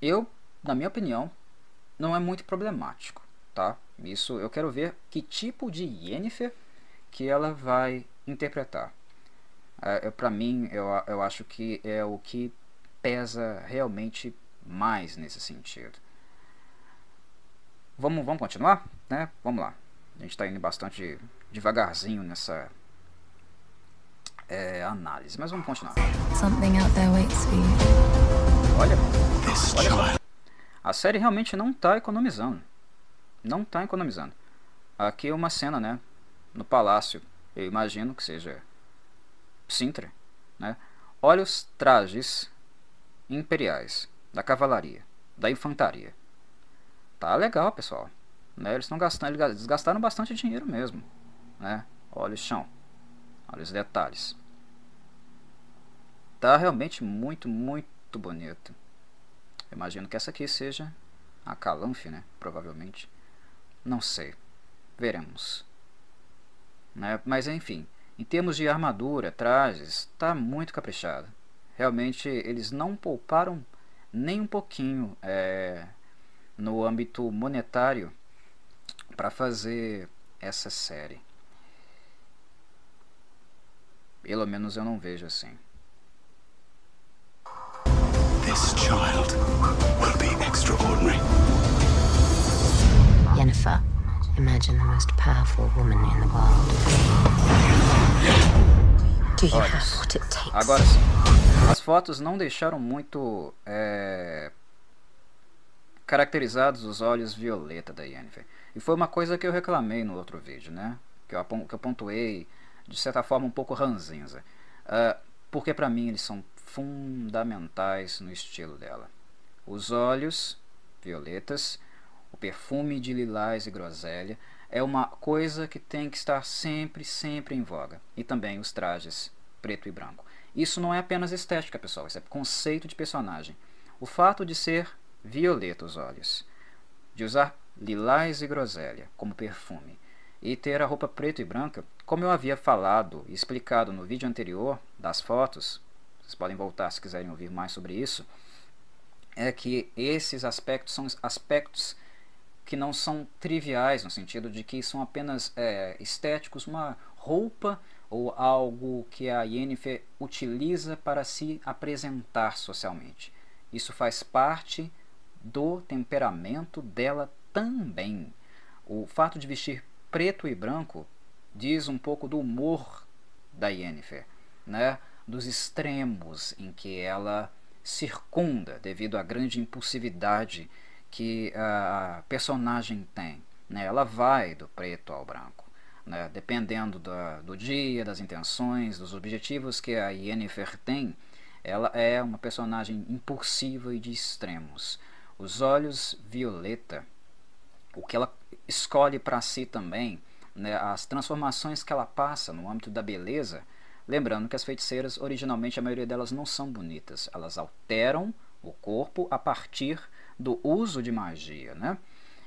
[SPEAKER 1] eu, na minha opinião, não é muito problemático, tá? Isso eu quero ver que tipo de Yennefer que ela vai interpretar. É, para mim, eu, eu acho que é o que pesa realmente mais nesse sentido. Vamos, vamos continuar? Né? Vamos lá. A gente está indo bastante devagarzinho nessa é, análise, mas vamos continuar. Olha, olha a série realmente não está economizando. Não está economizando. Aqui é uma cena, né? No palácio. Eu imagino que seja Sintra, né? Olha os trajes imperiais da cavalaria, da infantaria. Tá legal, pessoal. Né? Eles estão gastando, eles gastaram bastante dinheiro mesmo, né? Olha o chão, olha os detalhes. Tá realmente muito, muito bonito. Eu imagino que essa aqui seja a Calanfe, né? Provavelmente. Não sei. Veremos. Né? Mas enfim, em termos de armadura, trajes, está muito caprichado. Realmente eles não pouparam nem um pouquinho é, no âmbito monetário para fazer essa série. Pelo menos eu não vejo assim. This child will be extraordinary. Jennifer. Imagine the most powerful woman in the world. Agora sim. As fotos não deixaram muito é, caracterizados os olhos violeta da Yennefer. E foi uma coisa que eu reclamei no outro vídeo, né? Que eu, que eu pontuei de certa forma um pouco ranzinza. Uh, porque para mim eles são fundamentais no estilo dela. Os olhos violetas o perfume de lilás e groselha é uma coisa que tem que estar sempre, sempre em voga. E também os trajes preto e branco. Isso não é apenas estética, pessoal, isso é conceito de personagem. O fato de ser violeta os olhos, de usar lilás e groselha como perfume, e ter a roupa preta e branca, como eu havia falado e explicado no vídeo anterior das fotos, vocês podem voltar se quiserem ouvir mais sobre isso, é que esses aspectos são aspectos que não são triviais, no sentido de que são apenas é, estéticos, uma roupa ou algo que a Yennefer utiliza para se apresentar socialmente. Isso faz parte do temperamento dela também. O fato de vestir preto e branco diz um pouco do humor da Yennefer, né? dos extremos em que ela circunda devido à grande impulsividade que a personagem tem. Né? Ela vai do preto ao branco. né, dependendo da, do dia, das intenções, dos objetivos que a Yennefer tem, ela é uma personagem impulsiva e de extremos. Os olhos violeta, o que ela escolhe para si também, né, as transformações que ela passa no âmbito da beleza, lembrando que as feiticeiras, originalmente, a maioria delas não são bonitas, elas alteram o corpo a partir do uso de magia. Né?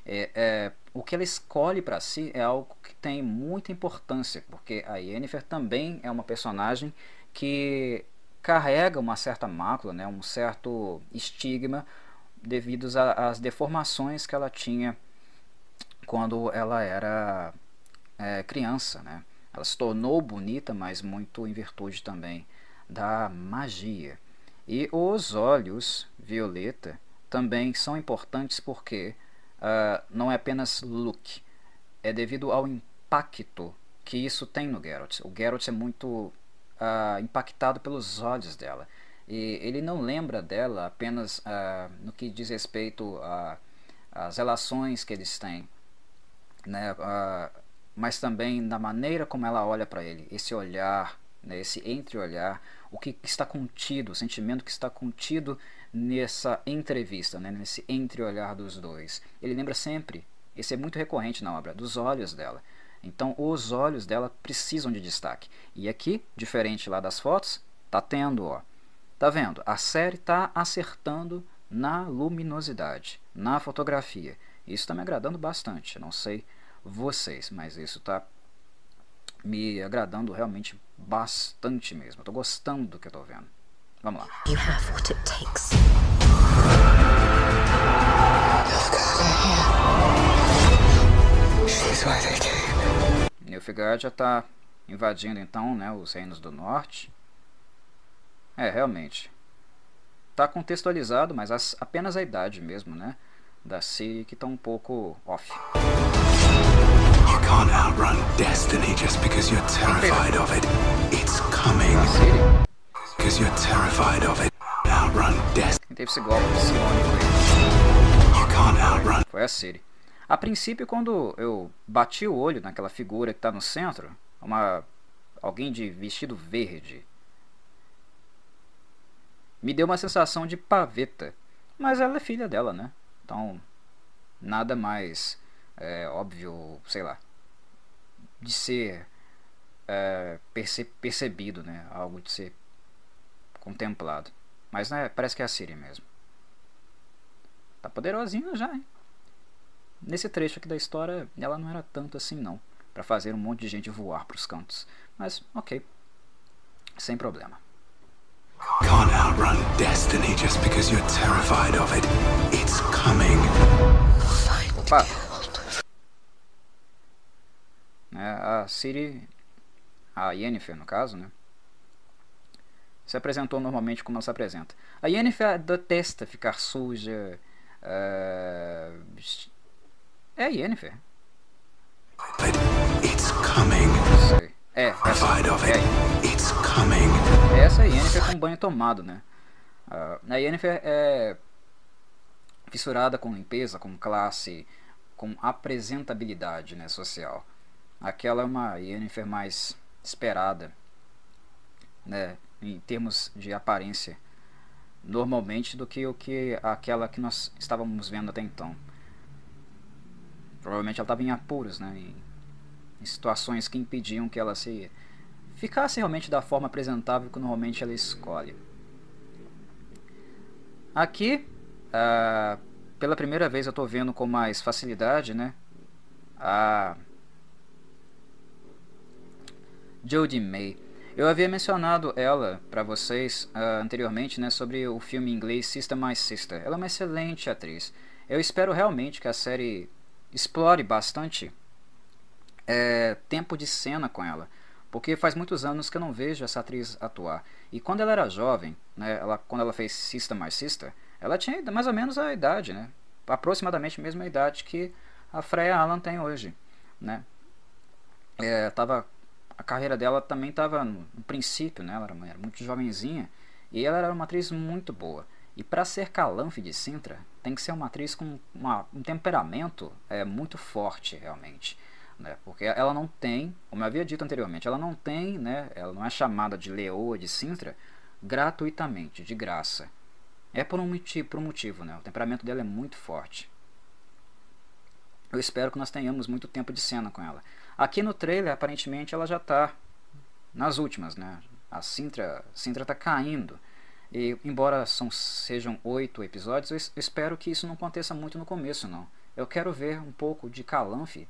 [SPEAKER 1] É, é, o que ela escolhe para si é algo que tem muita importância, porque a Yennefer também é uma personagem que carrega uma certa mácula, né, um certo estigma devido às deformações que ela tinha quando ela era é, criança. Né? Ela se tornou bonita, mas muito em virtude também da magia. E os olhos violeta também são importantes porque uh, não é apenas look, é devido ao impacto que isso tem no Geralt. O Geralt é muito uh, impactado pelos olhos dela. E ele não lembra dela apenas uh, no que diz respeito às relações que eles têm, né? mas também na maneira como ela olha para ele, esse olhar, né? esse entreolhar, o que está contido, o sentimento que está contido nessa entrevista, né, nesse entreolhar dos dois. Ele lembra sempre, esse é muito recorrente na obra, dos olhos dela. Então, os olhos dela precisam de destaque. E aqui, diferente lá das fotos, tá tendo, ó. Tá vendo? A série tá acertando na luminosidade, na fotografia. Isso está me agradando bastante. não sei vocês, mas isso tá me agradando realmente bastante mesmo. Estou gostando do que tô vendo. Vamos lá. You have what it takes. Nilfgaard já está invadindo então né, os reinos do norte. É, realmente. Está contextualizado, mas as, apenas a idade mesmo, né? Da Ciri que está um pouco off. You can't outrun destiny just because you're terrified of it. It's coming. Because you're terrified of it. Outrun. Quem teve esse golpe You can't outrun. Foi a Siri. A princípio, quando eu bati o olho naquela figura que está no centro, uma alguém de vestido verde, me deu uma sensação de paveta. Mas ela é filha dela, né? Então, nada mais é, óbvio, sei lá, de ser é, perce percebido, né? Algo de ser contemplado. Mas né, parece que é a Siri mesmo. Tá poderosinha já, hein? Nesse trecho aqui da história, ela não era tanto assim não, para fazer um monte de gente voar para os cantos. Mas, ok, sem problema. Can't outrun destiny just because you're terrified of it. It's coming. Opa. É, a Siri, a Yennefer no caso, né? se apresentou normalmente como ela se apresenta. A Yennefer detesta ficar suja. Uh... É a Yennefer. It's coming. É, essa, é, It's coming. essa é a Yennefer com banho tomado, né? Uh, a Yennefer é fissurada com limpeza, com classe, com apresentabilidade né, social. Aquela é uma Yennefer mais esperada, né? em termos de aparência normalmente do que o que aquela que nós estávamos vendo até então. Provavelmente ela estava em apuros, né? Em, em, situações que impediam que ela se ficasse realmente da forma apresentável que normalmente ela escolhe. Aqui, uh, pela primeira vez eu estou vendo com mais facilidade, né? A Jodie May eu havia mencionado ela para vocês uh, anteriormente né, sobre o filme inglês Sister My Sister. Ela é uma excelente atriz. Eu espero realmente que a série explore bastante é, tempo de cena com ela. Porque faz muitos anos que eu não vejo essa atriz atuar. E quando ela era jovem, né, ela, quando ela fez Sister My Sister, ela tinha mais ou menos a idade, né? aproximadamente a mesma idade que a Freya Allan tem hoje. Né? É, tava a carreira dela também estava no, no, princípio, né? Ela era, era, muito jovenzinha e ela era uma atriz muito boa. E para ser Calanfe de Sintra, tem que ser uma atriz com uma, um temperamento é, muito forte, realmente. né? Porque ela não tem, como eu havia dito anteriormente, ela não tem, né? Ela não é chamada de leoa de Sintra gratuitamente, de graça. É por um motivo, por um motivo, né? O temperamento dela é muito forte. Eu espero que nós tenhamos muito tempo de cena com ela. Aqui no trailer, aparentemente, ela já está nas últimas, né? A Sintra, Sintra está caindo. E embora são, sejam oito episódios, eu espero que isso não aconteça muito no começo, não. Eu quero ver um pouco de Calanfe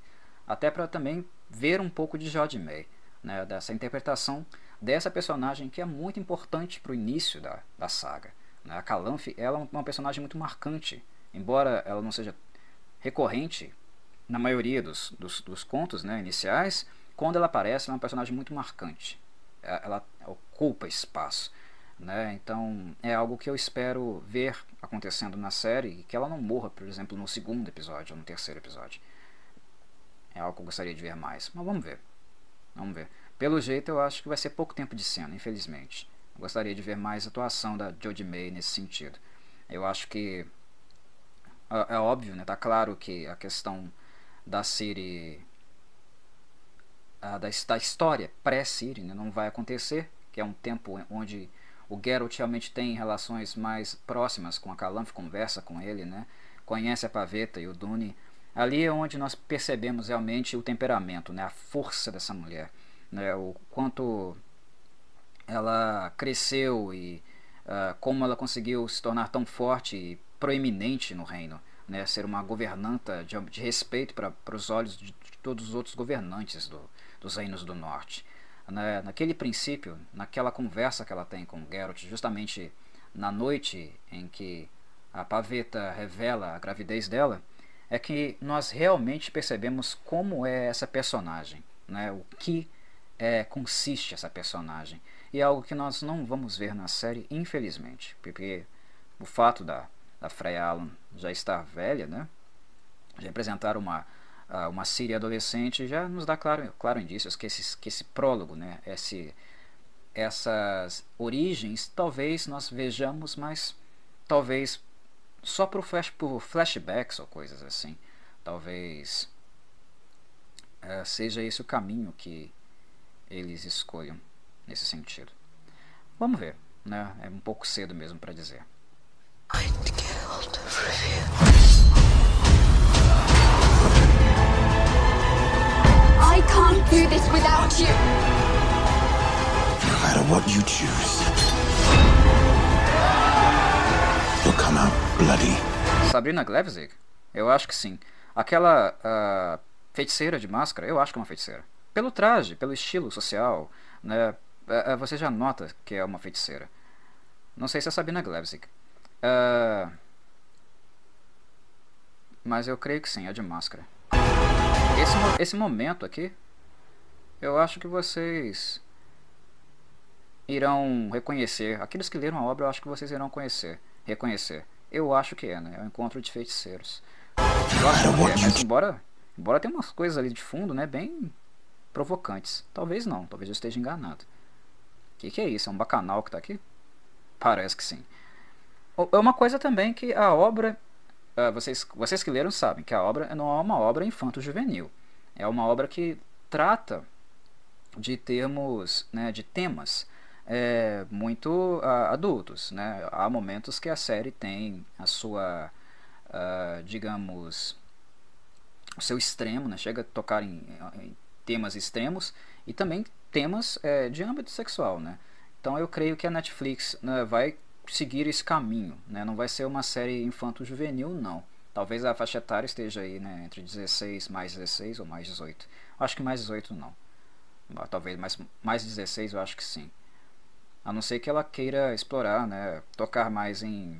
[SPEAKER 1] até para também ver um pouco de Jodie May, né, dessa interpretação dessa personagem que é muito importante para o início da, da saga. Né. A Calanfe ela é uma personagem muito marcante, embora ela não seja recorrente na maioria dos, dos, dos contos né, iniciais, quando ela aparece ela é uma personagem muito marcante. É, ela ocupa espaço. Né? Então é algo que eu espero ver acontecendo na série e que ela não morra, por exemplo, no segundo episódio ou no terceiro episódio. É algo que eu gostaria de ver mais. Mas vamos ver. Vamos ver. Pelo jeito, eu acho que vai ser pouco tempo de cena, infelizmente. Eu gostaria de ver mais atuação da Jodie May nesse sentido. Eu acho que. É, é óbvio, né? Tá claro que a questão da série. da, da história pré-Siri né, não vai acontecer, que é um tempo onde o Geralt realmente tem relações mais próximas com a Calanfe, conversa com ele, né? conhece a Paveta e o Dune Ali é onde nós percebemos realmente o temperamento, né, a força dessa mulher, né, o quanto ela cresceu e uh, como ela conseguiu se tornar tão forte e proeminente no reino, né, ser uma governanta de, de respeito para os olhos de, de, todos os outros governantes do, dos reinos do norte. Naquele princípio, naquela conversa que ela tem com Geralt, justamente na noite em que a paveta revela a gravidez dela, é que nós realmente percebemos como é essa personagem, né? o que é, consiste essa personagem. E é algo que nós não vamos ver na série, infelizmente, porque o fato da, da Freya Allen já estar velha, né? já representar uma, uma Síria adolescente, já nos dá claro, claro indícios que, esse, que esse prólogo, né? esse, essas origens, talvez nós vejamos, mas talvez só por, flash, por flashbacks ou coisas assim. Talvez é, seja esse o caminho que eles escolham nesse sentido. Vamos ver, né? É um pouco cedo mesmo para dizer. I can't do this without you. No matter what you choose, you'll come out Bloody. Sabrina Glevzig? Eu acho que sim. Aquela uh, feiticeira de máscara, eu acho que é uma feiticeira. Pelo traje, pelo estilo social, né, uh, você já nota que é uma feiticeira. Não sei se é Sabrina Glevzig. Uh, mas eu creio que sim, é de máscara. Esse, esse momento aqui, eu acho que vocês irão reconhecer. Aqueles que leram a obra, eu acho que vocês irão conhecer, reconhecer. Eu acho que é, né? É um encontro de feiticeiros. É, mas embora, embora tenha umas coisas ali de fundo, né? Bem provocantes. Talvez não, talvez eu esteja enganado. O que, que é isso? É um bacanal que tá aqui? Parece que sim. É uma coisa também que a obra. Uh, vocês, vocês que leram sabem que a obra não é uma obra infanto-juvenil. É uma obra que trata de termos, né, de temas é, muito uh, adultos. Né? Há momentos que a série tem a sua, uh, digamos, o seu extremo, né? chega a tocar em, em temas extremos e também temas é, de âmbito sexual. Né? Então eu creio que a Netflix né, vai seguir esse caminho. Né? Não vai ser uma série infanto-juvenil, não. Talvez a faixa etária esteja aí né, entre 16 mais 16 ou mais 18. Acho que mais 18 não. Talvez mais, mais 16 eu acho que sim. A não ser que ela queira explorar, né, tocar mais em,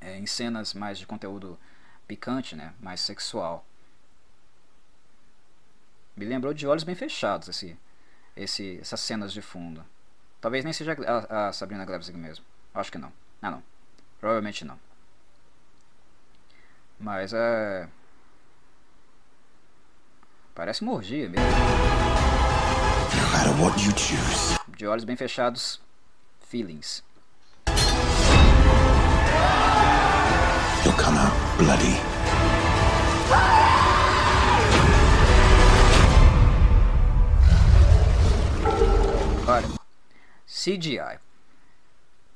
[SPEAKER 1] é, em cenas mais de conteúdo picante, né, mais sexual. Me lembrou de Olhos Bem Fechados esse, esse, essas cenas de fundo. Talvez nem seja a, a Sabrina Glebzig mesmo. Acho que não. Ah, não. Provavelmente não. Mas é. Parece uma orgia mesmo. De olhos bem fechados, feelings. You'll come out bloody. Olha, CGI.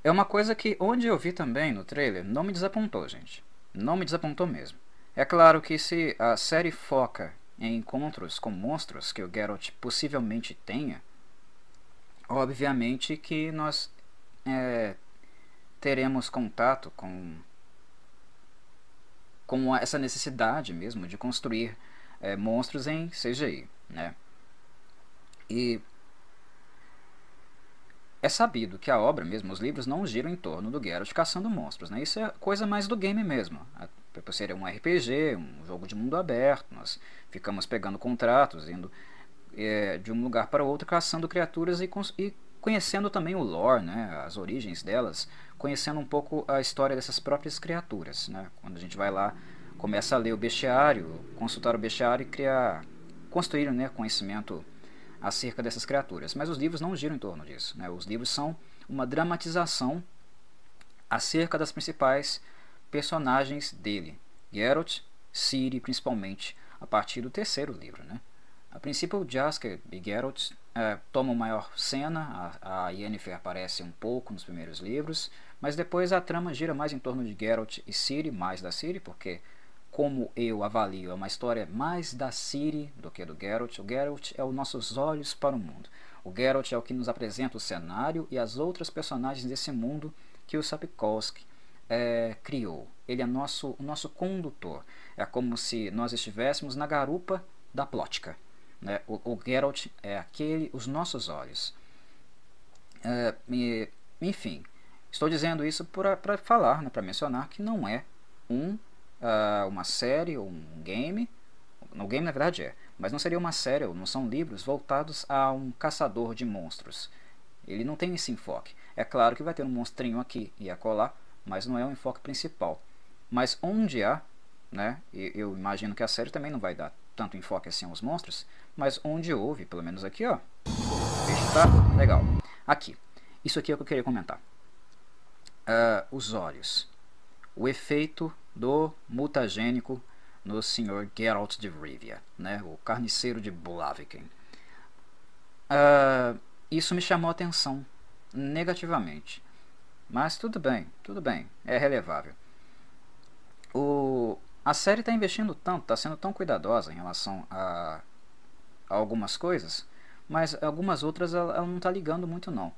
[SPEAKER 1] É uma coisa que, onde eu vi também no trailer, não me desapontou, gente. Não me desapontou mesmo. É claro que se a série foca em encontros com monstros que o Geralt possivelmente tenha, obviamente que nós é, teremos contato com, com essa necessidade mesmo de construir é, monstros em CGI. Né? E é sabido que a obra mesmo, os livros, não giram em torno do Geralt caçando monstros. Né? Isso é coisa mais do game mesmo. Por ser um RPG, um jogo de mundo aberto, nós ficamos pegando contratos, indo é, de um lugar para outro, caçando criaturas e, e conhecendo também o lore, né, as origens delas, conhecendo um pouco a história dessas próprias criaturas. Né? Quando a gente vai lá, começa a ler o bestiário, consultar o bestiário e criar, construir né, conhecimento acerca dessas criaturas. Mas os livros não giram em torno disso. Né? Os livros são uma dramatização acerca das principais personagens dele. Geralt, Ciri principalmente, a partir do terceiro livro. Né? A princípio, Jasker e Geralt é, tomam maior cena, a, a Yennefer aparece um pouco nos primeiros livros, mas depois a trama gira mais em torno de Geralt e Ciri, mais da Ciri, porque como eu avalio, é uma história mais da Ciri do que do Geralt. O Geralt é os nossos olhos para o mundo. O Geralt é o que nos apresenta o cenário e as outras personagens desse mundo que o Sapkowski é, criou. Ele é nosso, o nosso condutor. É como se nós estivéssemos na garupa da plótica. Né? O, o Geralt é aquele, os nossos olhos. É, e, enfim, estou dizendo isso para falar, né, para mencionar que não é um uh, uma série ou um game. No game, na verdade, é. Mas não seria uma série ou não são livros voltados a um caçador de monstros. Ele não tem esse enfoque. É claro que vai ter um monstrinho aqui e acolá, mas não é o enfoque principal. Mas onde há, né, eu imagino que a série também não vai dar tanto enfoque assim aos monstros, mas onde houve, pelo menos aqui, ó. Veja, tá legal. Aqui. Isso aqui é o que eu queria comentar. Uh, os olhos. O efeito do mutagênico no Sr. Geralt de Rivia, né, o carniceiro de Blaviken. Uh, isso me chamou a atenção negativamente. Mas tudo bem, tudo bem, é relevável. O, a série está investindo tanto, está sendo tão cuidadosa em relação a, a algumas coisas, mas algumas outras ela, ela não está ligando muito não.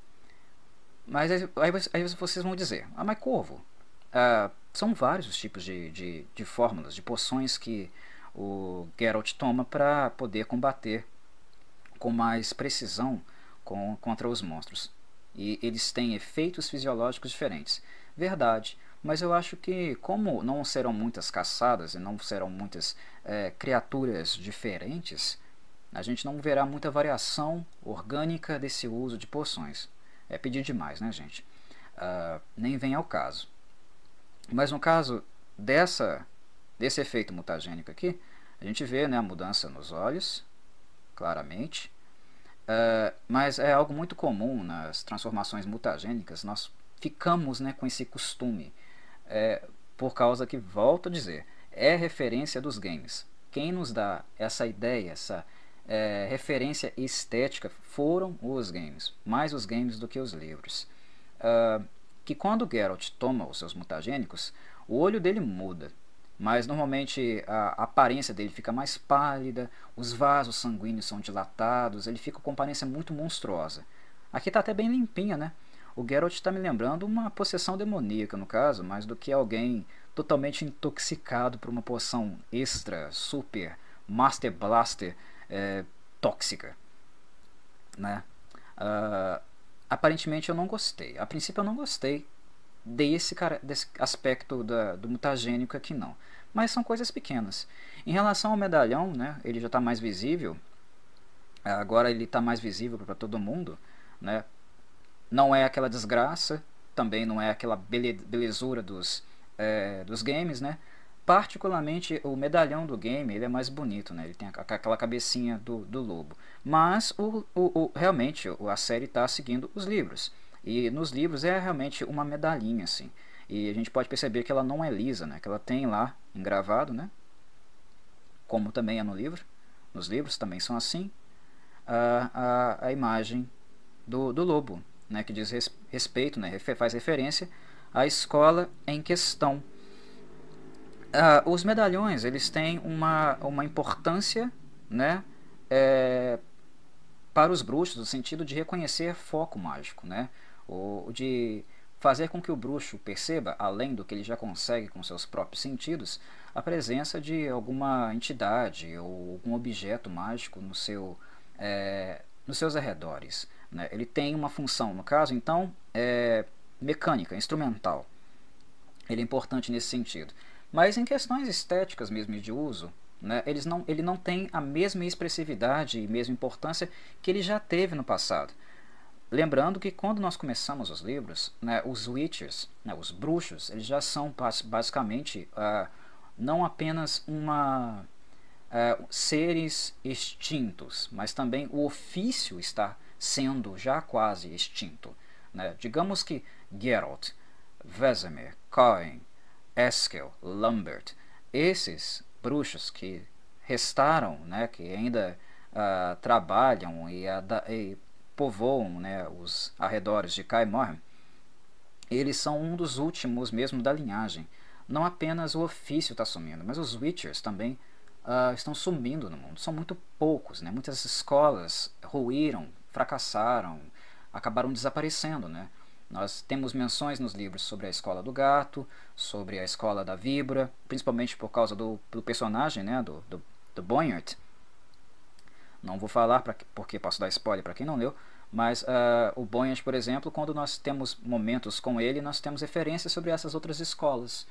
[SPEAKER 1] Mas aí, aí, vocês vão dizer, ah, mas Corvo, ah, são vários os tipos de, de, de fórmulas, de poções que o Geralt toma para poder combater com mais precisão com, contra os monstros. E eles têm efeitos fisiológicos diferentes. Verdade, mas eu acho que, como não serão muitas caçadas e não serão muitas é, criaturas diferentes, a gente não verá muita variação orgânica desse uso de poções. É pedir demais, né, gente? Uh, nem vem ao caso. Mas no caso dessa, desse efeito mutagênico aqui, a gente vê né, a mudança nos olhos, claramente. Uh, mas é algo muito comum nas transformações mutagênicas, nós ficamos né, com esse costume, é, por causa que, volto a dizer, é referência dos games. Quem nos dá essa ideia, essa é, referência estética foram os games, mais os games do que os livros. Uh, que quando Geralt toma os seus mutagênicos, o olho dele muda, mas normalmente a aparência dele fica mais pálida, os vasos sanguíneos são dilatados, ele fica com aparência muito monstruosa. Aqui está até bem limpinha, né? O Geralt está me lembrando uma possessão demoníaca, no caso, mais do que alguém totalmente intoxicado por uma poção extra, super, master blaster é, tóxica. Né? Uh, aparentemente eu não gostei. A princípio eu não gostei desse, desse aspecto da, do mutagênico aqui não. Mas são coisas pequenas. Em relação ao medalhão, né, ele já está mais visível. Agora ele está mais visível para todo mundo. Né? Não é aquela desgraça, também não é aquela bele belezura dos, é, dos games, né? Particularmente o medalhão do game ele é mais bonito, né? Ele tem aquela cabecinha do, do lobo. Mas o, o, o realmente a série está seguindo os livros. E nos livros é realmente uma medalhinha assim. E a gente pode perceber que ela não é lisa, né? Que ela tem lá engravado, né? Como também é no livro. Nos livros também são assim. A, a, a imagem do, do lobo. né, que diz res, respeito, né, faz referência à escola em questão. Uh, os medalhões eles têm uma, uma importância né, é, para os bruxos, no sentido de reconhecer foco mágico, né, o, de fazer com que o bruxo perceba, além do que ele já consegue com seus próprios sentidos, a presença de alguma entidade ou algum objeto mágico no seu, é, nos seus arredores. Né? Ele tem uma função, no caso, então, é mecânica, instrumental. Ele é importante nesse sentido. Mas em questões estéticas mesmo de uso, né, eles não, ele não tem a mesma expressividade e mesma importância que ele já teve no passado. Lembrando que quando nós começamos os livros, né, os Witchers, né, os bruxos, eles já são basicamente uh, não apenas uma uh, seres extintos, mas também o ofício está sendo já quase extinto. Né? Digamos que Geralt, Vesemir, Coin, Eskel, Lambert, esses bruxos que restaram, né, que ainda uh, trabalham e, e, povoam né, os arredores de Kaimorn, eles são um dos últimos mesmo da linhagem. Não apenas o ofício está sumindo, mas os Witchers também uh, estão sumindo no mundo. São muito poucos, né? muitas escolas ruíram, fracassaram, acabaram desaparecendo. Né? Nós temos menções nos livros sobre a escola do gato, sobre a escola da víbora, principalmente por causa do, do personagem, né, do, do, do. Não vou falar pra, porque posso dar spoiler para quem não leu, mas uh, o Boyart, por exemplo, quando nós temos momentos com ele, nós temos referências sobre essas outras escolas.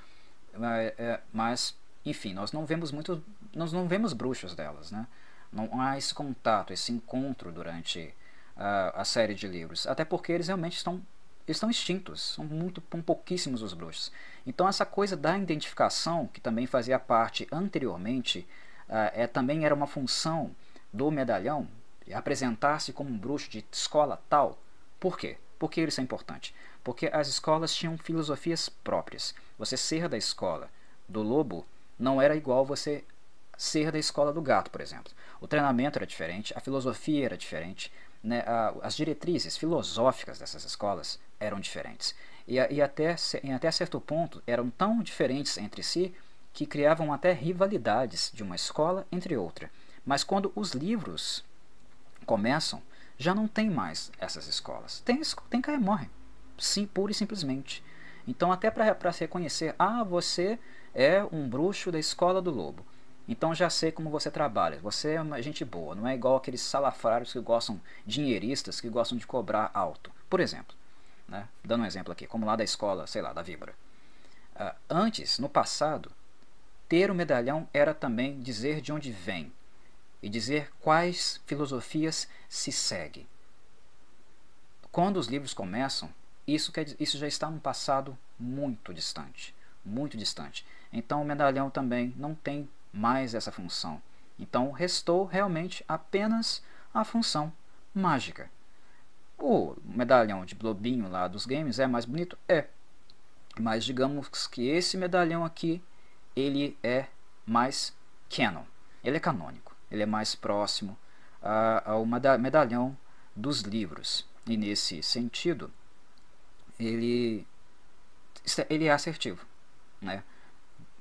[SPEAKER 1] Uh, mas, enfim, nós não vemos muito, nós não vemos bruxos delas, né? Não há esse contato, esse encontro durante uh, a série de livros, até porque eles realmente estão eles estão extintos, são muito são pouquíssimos os bruxos. Então essa coisa da identificação, que também fazia parte anteriormente, uh, é, também era uma função do medalhão, apresentar-se como um bruxo de escola tal. Por quê? Por que isso é importante? Porque as escolas tinham filosofias próprias. Você ser da escola do lobo não era igual você ser da escola do gato, por exemplo. O treinamento era diferente, a filosofia era diferente, né, a, as diretrizes filosóficas dessas escolas eram diferentes. E, e até, em até certo ponto eram tão diferentes entre si que criavam até rivalidades de uma escola entre outra. Mas quando os livros começam, já não tem mais essas escolas. Tem, tem caia morre. Sim, pura e simplesmente. Então, até para se reconhecer, ah, você é um bruxo da escola do lobo. Então já sei como você trabalha. Você é uma gente boa, não é igual aqueles salafrários que gostam, dinheiristas que gostam de cobrar alto. Por exemplo, né? dando um exemplo aqui, como lá da escola, sei lá, da Vibra. Uh, antes, no passado, ter o medalhão era também dizer de onde vem e dizer quais filosofias se segue. Quando os livros começam, isso, quer, isso já está num passado muito distante, muito distante. Então o medalhão também não tem mais essa função. Então restou realmente apenas a função mágica. O medalhão de Blobinho lá dos games é mais bonito? É. Mas digamos que esse medalhão aqui, ele é mais canon. Ele é canônico. Ele é mais próximo ao medalhão dos livros. E nesse sentido, ele, ele é assertivo. Né?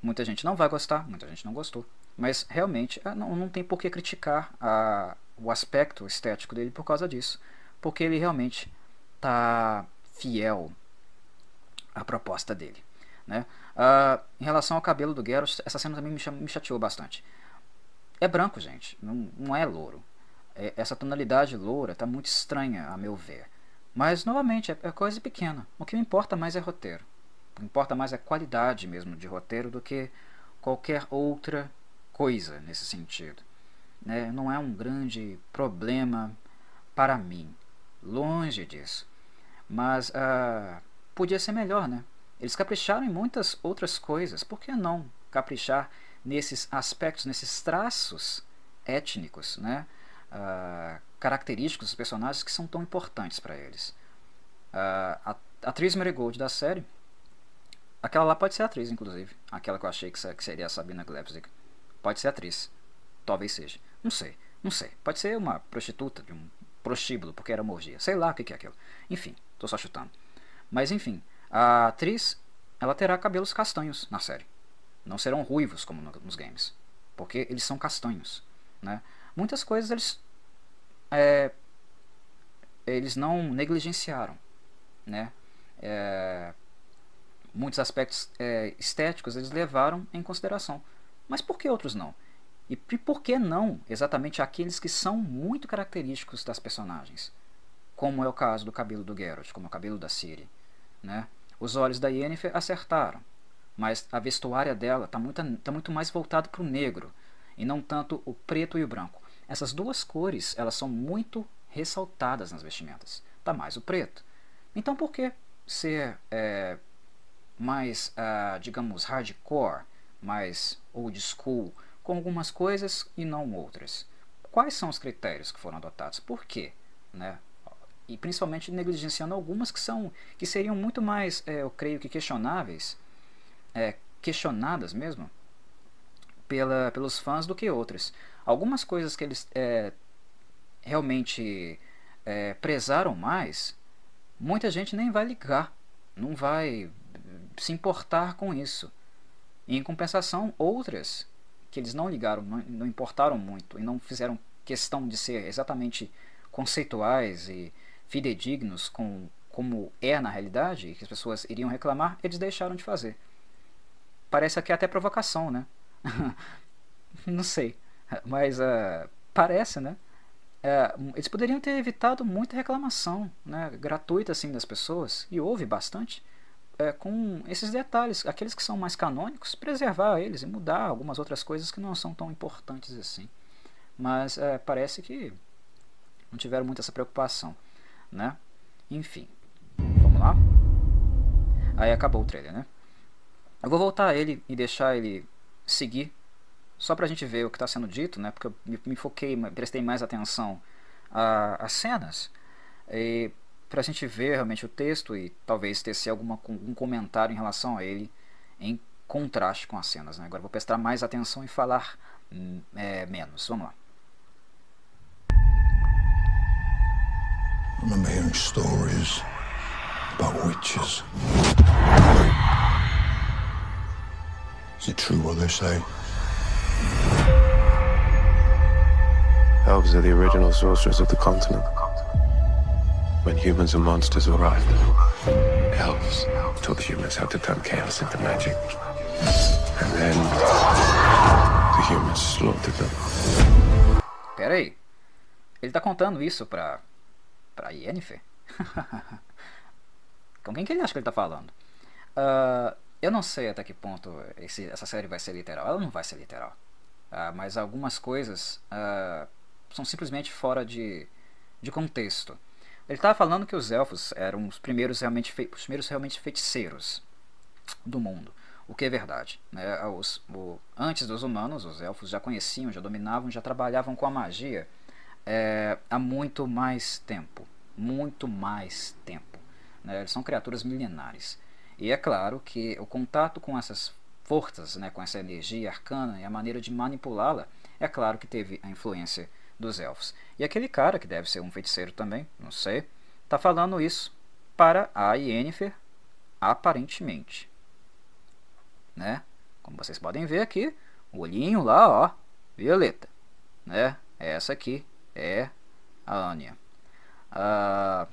[SPEAKER 1] Muita gente não vai gostar, muita gente não gostou. Mas realmente é, não, não tem por que criticar a, o aspecto estético dele por causa disso. Porque ele realmente está fiel à proposta dele. Né? Uh, em relação ao cabelo do Geralt, essa cena também me, me chateou bastante. É branco, gente, não, não é louro. É, essa tonalidade loura está muito estranha, a meu ver. Mas, novamente, é, é coisa pequena. O que me importa mais é roteiro. O que importa mais é a qualidade mesmo de roteiro do que qualquer outra coisa nesse sentido. Né? Não é um grande problema para mim. Longe disso. Mas uh, podia ser melhor, né? Eles capricharam em muitas outras coisas. Por que não caprichar nesses aspectos, nesses traços étnicos, né? Uh, característicos dos personagens que são tão importantes para eles? Uh, a atriz Marigold da série Aquela lá pode ser atriz, inclusive. Aquela que eu achei que seria a Sabina Glepsig. Pode ser atriz. Talvez seja. Não sei. Não sei. Pode ser uma prostituta de um prostíbulo, porque era morgia. Sei lá o que, é aquilo. Enfim, tô só chutando. Mas enfim, a atriz ela terá cabelos castanhos na série. Não serão ruivos como no, nos games, porque eles são castanhos, né? Muitas coisas eles é, eles não negligenciaram, né? É, muitos aspectos é, estéticos eles levaram em consideração, mas por que outros não? E por que não exatamente aqueles que são muito característicos das personagens? Como é o caso do cabelo do Geralt, como é o cabelo da Ciri. Né? Os olhos da Yennefer acertaram, mas a vestuária dela está muito, tá muito mais voltada para o negro, e não tanto o preto e o branco. Essas duas cores elas são muito ressaltadas nas vestimentas. Está mais o preto. Então por que ser é, mais, uh, digamos, hardcore, mais old school, com algumas coisas e não outras. Quais são os critérios que foram adotados? Por quê? Né? E principalmente negligenciando algumas que são que seriam muito mais, é, eu creio que questionáveis, é, questionadas mesmo, pela, pelos fãs do que outras. Algumas coisas que eles é, realmente é, prezaram mais, muita gente nem vai ligar, não vai se importar com isso. E, em compensação, outras que eles não ligaram, não, não importaram muito e não fizeram questão de ser exatamente conceituais e fidedignos com como é na realidade, que as pessoas iriam reclamar, eles deixaram de fazer. Parece aqui até provocação, né? não sei, mas uh, parece, né? Uh, eles poderiam ter evitado muita reclamação né, gratuita assim das pessoas, e houve bastante, é, com esses detalhes, aqueles que são mais canônicos, preservar eles e mudar algumas outras coisas que não são tão importantes assim. Mas é, parece que não tiveram muito essa preocupação, né? Enfim, vamos lá. Aí acabou o trailer, né? Eu vou voltar a ele e deixar ele seguir, só pra gente ver o que está sendo dito, né? Porque eu me foquei, prestei mais atenção às cenas. E para a gente ver realmente o texto e talvez tecer alguma, algum comentário em relação a ele em contraste com as cenas. Né? Agora vou prestar mais atenção e falar hum, é, menos. Vamos lá.
[SPEAKER 2] I remember hearing stories about witches. Is it true what they say?
[SPEAKER 5] Elves are the original sorcerers of the continent. When humans and monsters arrived. Elves taught humans how to turn chaos into magic. And then the humans slaughtered them.
[SPEAKER 1] Pera aí. Ele tá contando isso pra. pra Yennefer? Com quem que ele acha que ele tá falando? Uh, eu não sei até que ponto esse, essa série vai ser literal. Ela não vai ser literal. Uh, mas algumas coisas uh, são simplesmente fora de, de contexto. Ele estava falando que os elfos eram os primeiros realmente, os primeiros realmente feiticeiros do mundo. O que é verdade. Né? Os, o, antes dos humanos, os elfos já conheciam, já dominavam, já trabalhavam com a magia é, há muito mais tempo. Muito mais tempo. Né? Eles são criaturas milenares. E é claro que o contato com essas forças, né, com essa energia arcana e a maneira de manipulá-la, é claro que teve a influência dos elfos. E aquele cara, que deve ser um feiticeiro também, não sei, está falando isso para a Yennefer, aparentemente. Né? Como vocês podem ver aqui, o olhinho lá, ó, violeta. Né? Essa aqui é a Anya. Ah,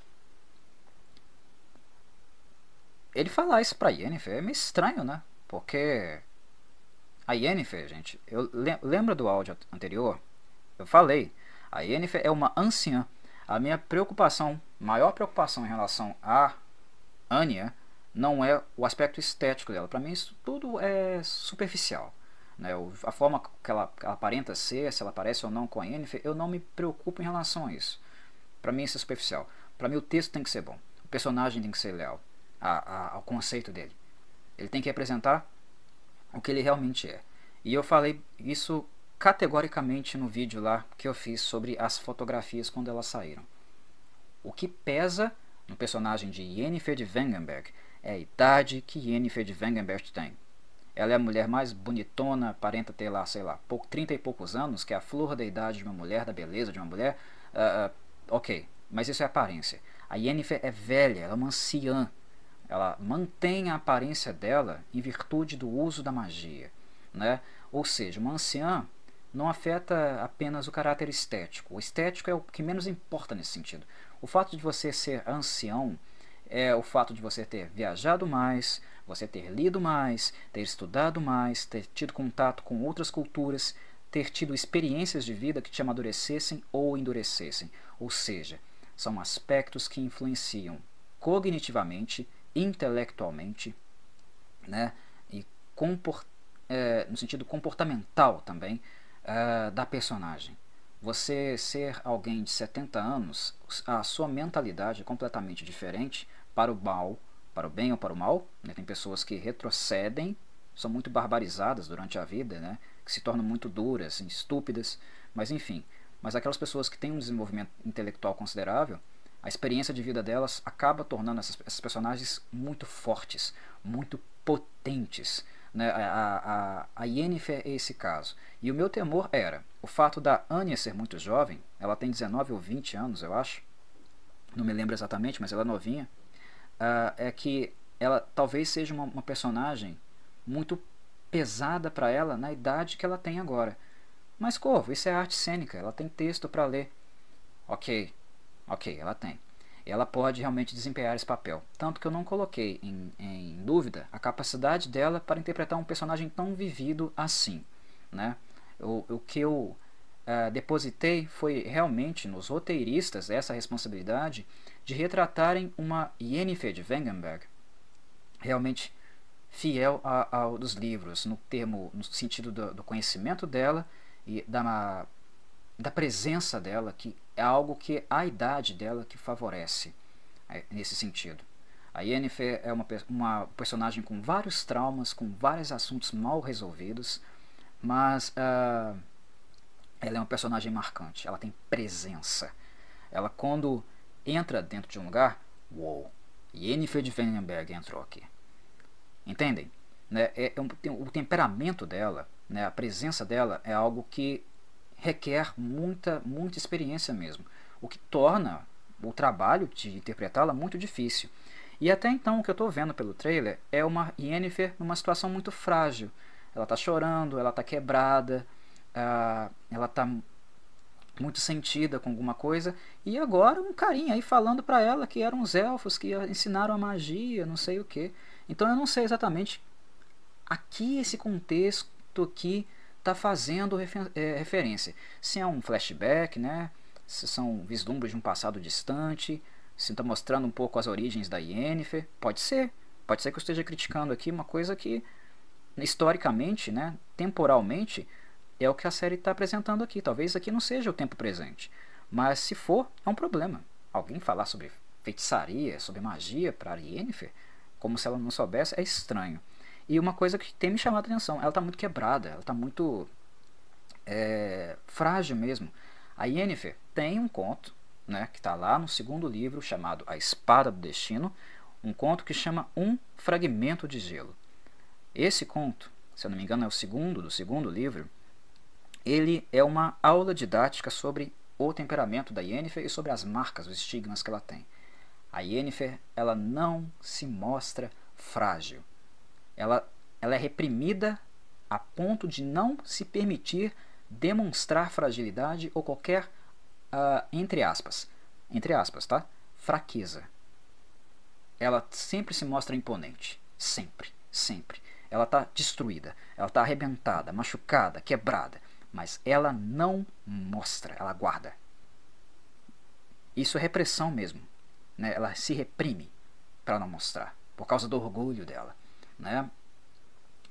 [SPEAKER 1] ele falar isso pra Yennefer é meio estranho, né? Porque a Yennefer, gente, eu lembro do áudio anterior eu falei, a Yennefer é uma anciã. A minha preocupação, maior preocupação em relação a Anya, não é o aspecto estético dela. Para mim isso tudo é superficial. Né? A forma que ela, que ela, aparenta ser, se ela parece ou não com a Yennefer, eu não me preocupo em relação a isso. Para mim isso é superficial. Para mim o texto tem que ser bom. O personagem tem que ser leal a, a, ao conceito dele. Ele tem que representar o que ele realmente é. E eu falei isso categoricamente no vídeo lá que eu fiz sobre as fotografias quando elas saíram. O que pesa no personagem de Yennefer de Wengenberg é a idade que Yennefer de Wengenberg tem. Ela é a mulher mais bonitona, aparenta ter lá, sei lá, pouco, 30 e poucos anos, que é a flor da idade de uma mulher, da beleza de uma mulher. Uh, Ok, mas isso é aparência. A Yennefer é velha, ela é uma anciã. Ela mantém a aparência dela em virtude do uso da magia. Né? Ou seja, uma anciã não afeta apenas o caráter estético. O estético é o que menos importa nesse sentido. O fato de você ser ancião é o fato de você ter viajado mais, você ter lido mais, ter estudado mais, ter tido contato com outras culturas, ter tido experiências de vida que te amadurecessem ou endurecessem. Ou seja, são aspectos que influenciam cognitivamente, intelectualmente, né, e comport, é, no sentido comportamental também, uh, da personagem. Você ser alguém de 70 anos, a sua mentalidade é completamente diferente para o mal, para o bem ou para o mal. Né? Tem pessoas que retrocedem, são muito barbarizadas durante a vida, né? que se tornam muito duras, estúpidas, mas enfim. Mas aquelas pessoas que têm um desenvolvimento intelectual considerável, a experiência de vida delas acaba tornando essas, essas personagens muito fortes, muito potentes. Né? A, a, a Yennefer é esse caso. E o meu temor era o fato da Anya ser muito jovem, ela tem 19 ou 20 anos, eu acho, não me lembro exatamente, mas ela é novinha, uh, é que ela talvez seja uma, uma personagem muito pesada para ela na idade que ela tem agora. Mas, Corvo, isso é arte cênica, ela tem texto para ler. Ok, ok, ela tem ela pode realmente desempenhar esse papel. Tanto que eu não coloquei em, em dúvida a capacidade dela para interpretar um personagem tão vivido assim. Né? O, o que eu uh, depositei foi realmente nos roteiristas essa responsabilidade de retratarem uma Yennefer de Wengenberg realmente fiel a, ao dos livros, no termo, no sentido do, do conhecimento dela e da, da presença dela, que é algo que a idade dela que favorece é, nesse sentido. A Yennefer é uma, uma personagem com vários traumas, com vários assuntos mal resolvidos, mas uh, ela é uma personagem marcante, ela tem presença. Ela quando entra dentro de um lugar, uou, Yennefer de Vandenberg entrou aqui. Entendem? Né? É, é um, tem, o temperamento dela, né, a presença dela é algo que requer muita, muita experiência mesmo, o que torna o trabalho de interpretá-la muito difícil. E até então o que eu estou vendo pelo trailer é uma Yennefer numa situação muito frágil. Ela está chorando, ela está quebrada, uh, ela está muito sentida com alguma coisa e agora um carinha aí falando para ela que eram os elfos que ensinaram a magia, não sei o que. Então eu não sei exatamente aqui esse contexto aqui está fazendo refer é, referência. Se é um flashback, né? se são vislumbres de um passado distante, se está mostrando um pouco as origens da Yennefer, pode ser. Pode ser que eu esteja criticando aqui uma coisa que, historicamente, né, temporalmente, é o que a série está apresentando aqui. Talvez aqui não seja o tempo presente. Mas se for, é um problema. Alguém falar sobre feitiçaria, sobre magia para Yennefer, como se ela não soubesse, é estranho. E uma coisa que tem me chamado a atenção, ela está muito quebrada, ela está muito é, frágil mesmo. A Yennefer tem um conto, né, que está lá no segundo livro, chamado A Espada do Destino, um conto que chama Um Fragmento de Gelo. Esse conto, se eu não me engano é o segundo do segundo livro, ele é uma aula didática sobre o temperamento da Yennefer e sobre as marcas, os estigmas que ela tem. A Yennefer, ela não se mostra frágil ela, ela é reprimida a ponto de não se permitir demonstrar fragilidade ou qualquer, uh, entre aspas, entre aspas, tá? Fraqueza. Ela sempre se mostra imponente. Sempre, sempre. Ela está destruída, ela está arrebentada, machucada, quebrada, mas ela não mostra, ela guarda. Isso é repressão mesmo. Né? Ela se reprime para não mostrar, por causa do orgulho dela né?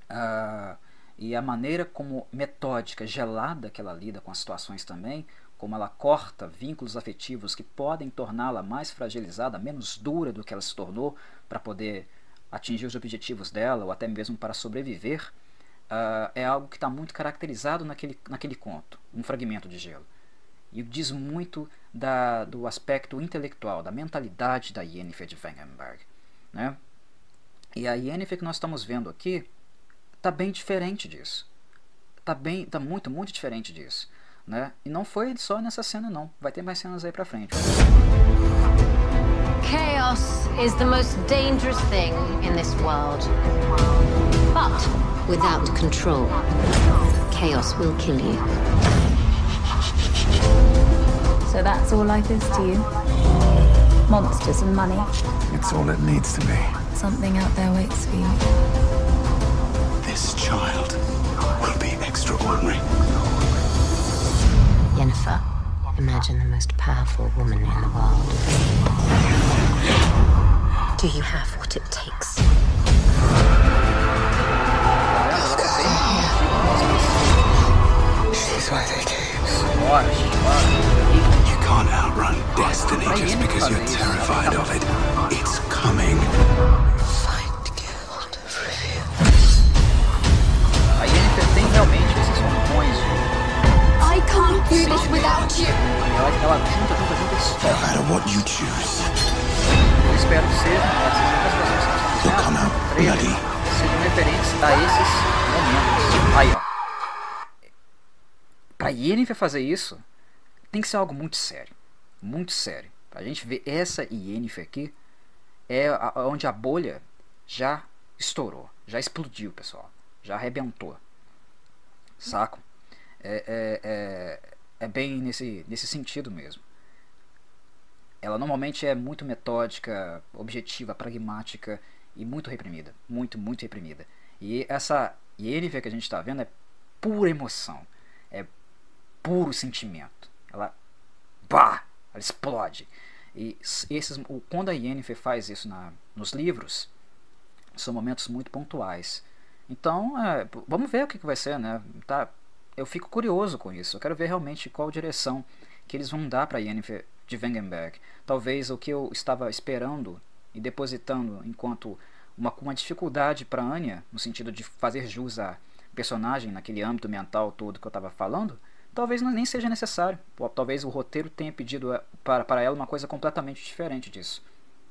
[SPEAKER 1] Ah, e a maneira como metódica, gelada que ela lida com as situações também, como ela corta vínculos afetivos que podem torná-la mais fragilizada, menos dura do que ela se tornou para poder atingir os objetivos dela ou até mesmo para sobreviver, uh, é algo que está muito caracterizado naquele, naquele conto, um fragmento de gelo. E diz muito da, do aspecto intelectual, da mentalidade da Yennefer de Wengenberg. Né? E a Yennefer que nós estamos vendo aqui está bem diferente disso. Está bem, tá muito, muito diferente disso. né? E não foi só nessa cena não, vai ter mais cenas aí pra frente.
[SPEAKER 3] Chaos is the most dangerous thing in this world. But without control, chaos will kill you.
[SPEAKER 4] So that's all life is to you? Monsters and money.
[SPEAKER 2] It's all it needs to be.
[SPEAKER 4] Something out there waits for you.
[SPEAKER 2] This child will be extraordinary.
[SPEAKER 3] Yennefer, imagine the most powerful woman in the world. Do you have what it takes?
[SPEAKER 2] She's why they came.
[SPEAKER 1] Horas, horas.
[SPEAKER 2] You can't outrun destiny just because you're terrified of it. It's coming.
[SPEAKER 3] Find Guild of Rivia.
[SPEAKER 1] A Yennefer tem realmente esses rompões de...
[SPEAKER 4] I can't do this without you.
[SPEAKER 1] Ela, ela junta, junta, junta
[SPEAKER 2] No matter what you choose,
[SPEAKER 1] Eu espero que seja, né, essas outras que
[SPEAKER 2] you'll
[SPEAKER 1] estão
[SPEAKER 2] come
[SPEAKER 1] sendo
[SPEAKER 2] out
[SPEAKER 1] trailer,
[SPEAKER 2] bloody.
[SPEAKER 1] sejam referentes a esses momentos. Aí, ó. Pra Yennefer fazer isso, tem que ser algo muito sério. Muito sério. Pra gente ver essa Yennefer aqui, é a- a- onde a bolha já estourou. Já explodiu, pessoal. Já arrebentou. Saco? É, é, é, é bem nesse, nesse sentido mesmo. Ela normalmente é muito metódica, objetiva, pragmática e muito reprimida. Muito, muito reprimida. E essa Yennefer que a gente está vendo é pura emoção. É puro sentimento. Ela. Bah! Ela explode. E esses, quando a Yennefer faz isso na, nos livros, são momentos muito pontuais. Então, é, vamos ver o que, que vai ser, né? Tá, eu fico curioso com isso. Eu quero ver realmente qual direção que eles vão dar para Yennefer de Wengenberg. Talvez o que eu estava esperando e depositando enquanto uma, uma dificuldade para Anya, no sentido de fazer jus à personagem naquele âmbito mental todo que eu estava falando, talvez nem seja necessário. Talvez o roteiro tenha pedido eh, para, para ela uma coisa completamente diferente disso.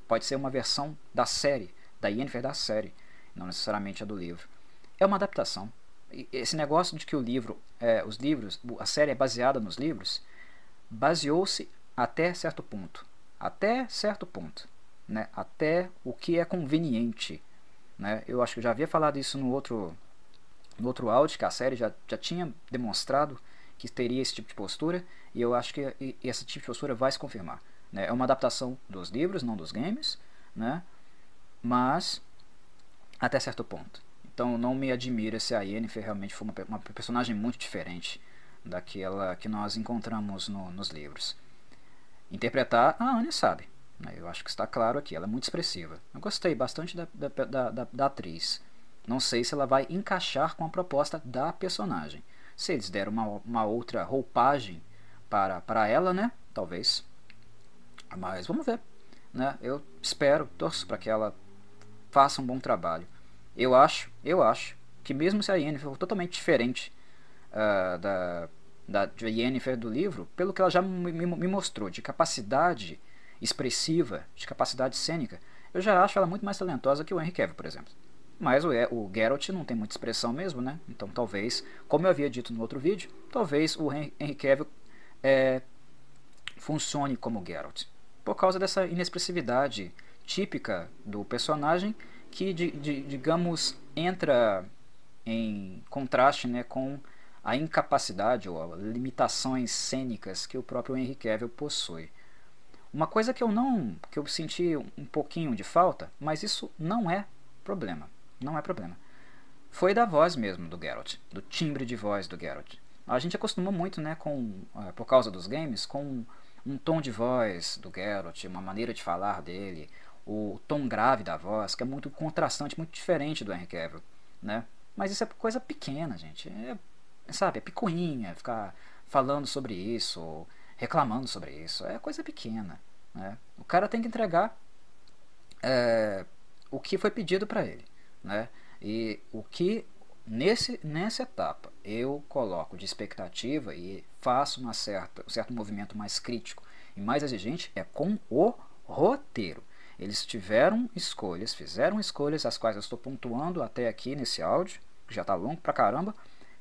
[SPEAKER 1] Pode ser uma versão da série, da Yennefer da série, não necessariamente a do livro. É uma adaptação. Esse negócio de que o livro, é, os livros, a série é baseada nos livros, baseou-se até certo ponto. Até certo ponto. Né? Até o que é conveniente. Né? Eu acho que eu já havia falado isso no outro, no outro áudio, que a série já, já tinha demonstrado que teria esse tipo de postura, e eu acho que esse tipo de postura vai se confirmar. Né? É uma adaptação dos livros, não dos games, né? mas até certo ponto. Então não me admira se a Yennefer realmente for uma, uma personagem muito diferente daquela que nós encontramos no- nos livros. Interpretar, a Anya sabe. né? Eu acho que está claro aqui, ela é muito expressiva. Eu gostei bastante da, da, da- da atriz. Não sei se ela vai encaixar com a proposta da personagem. Se eles deram uma, uma outra roupagem para, para ela, né? Talvez. Mas vamos ver. Né? Eu espero, torço para que ela faça um bom trabalho. Eu acho, eu acho que mesmo se a Yennefer for totalmente diferente ah, da, da Yennefer do livro, pelo que ela já me, me- me mostrou de capacidade expressiva, de capacidade cênica, eu já acho ela muito mais talentosa que o Henry Cavill, por exemplo. Mas o, o Geralt não tem muita expressão mesmo, né? Então talvez, como eu havia dito no outro vídeo, talvez o Hen- Henry Cavill é, funcione como Geralt. Por causa dessa inexpressividade típica do personagem que, di- di- digamos, entra em contraste né, com a incapacidade ou limitações cênicas que o próprio Henry Cavill possui. Uma coisa que eu não, que eu senti um pouquinho de falta, mas isso não é problema, não é problema. Foi da voz mesmo do Geralt, do timbre de voz do Geralt. A gente acostumou muito, né, com, eh, por causa dos games, com um tom de voz do Geralt, uma maneira de falar dele, o tom grave da voz, que é muito contrastante, muito diferente do Henry Cavill, né? Mas isso é coisa pequena, gente. É, sabe, é picuinha, ficar falando sobre isso, reclamando sobre isso. É coisa pequena, né? O cara tem que entregar é, o que foi pedido para ele, né? E o que nesse nessa etapa eu coloco de expectativa e faço uma certa, um certo movimento mais crítico e mais exigente é com o roteiro. Eles tiveram escolhas, fizeram escolhas, as quais eu estou pontuando até aqui nesse áudio, que já está longo pra caramba.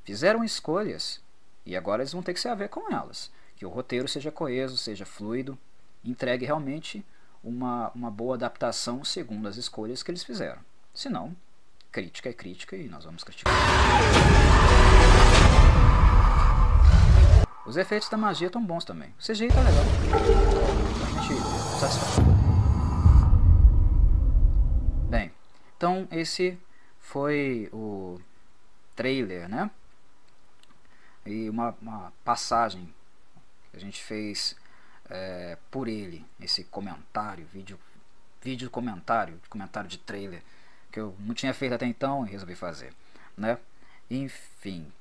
[SPEAKER 1] Fizeram escolhas E agora eles vão ter que se haver com elas. Que o roteiro seja coeso, seja fluido, entregue realmente uma, uma boa adaptação segundo as escolhas que eles fizeram. Senão, crítica é crítica e nós vamos criticar. Os efeitos da magia estão bons também. O CGI tá legal. Realmente satisfatório. Bem, então esse foi o trailer, né? E uma, uma passagem que a gente fez é, por ele, esse comentário, vídeo, vídeo comentário, comentário de trailer, que eu não tinha feito até então e resolvi fazer, né? Enfim.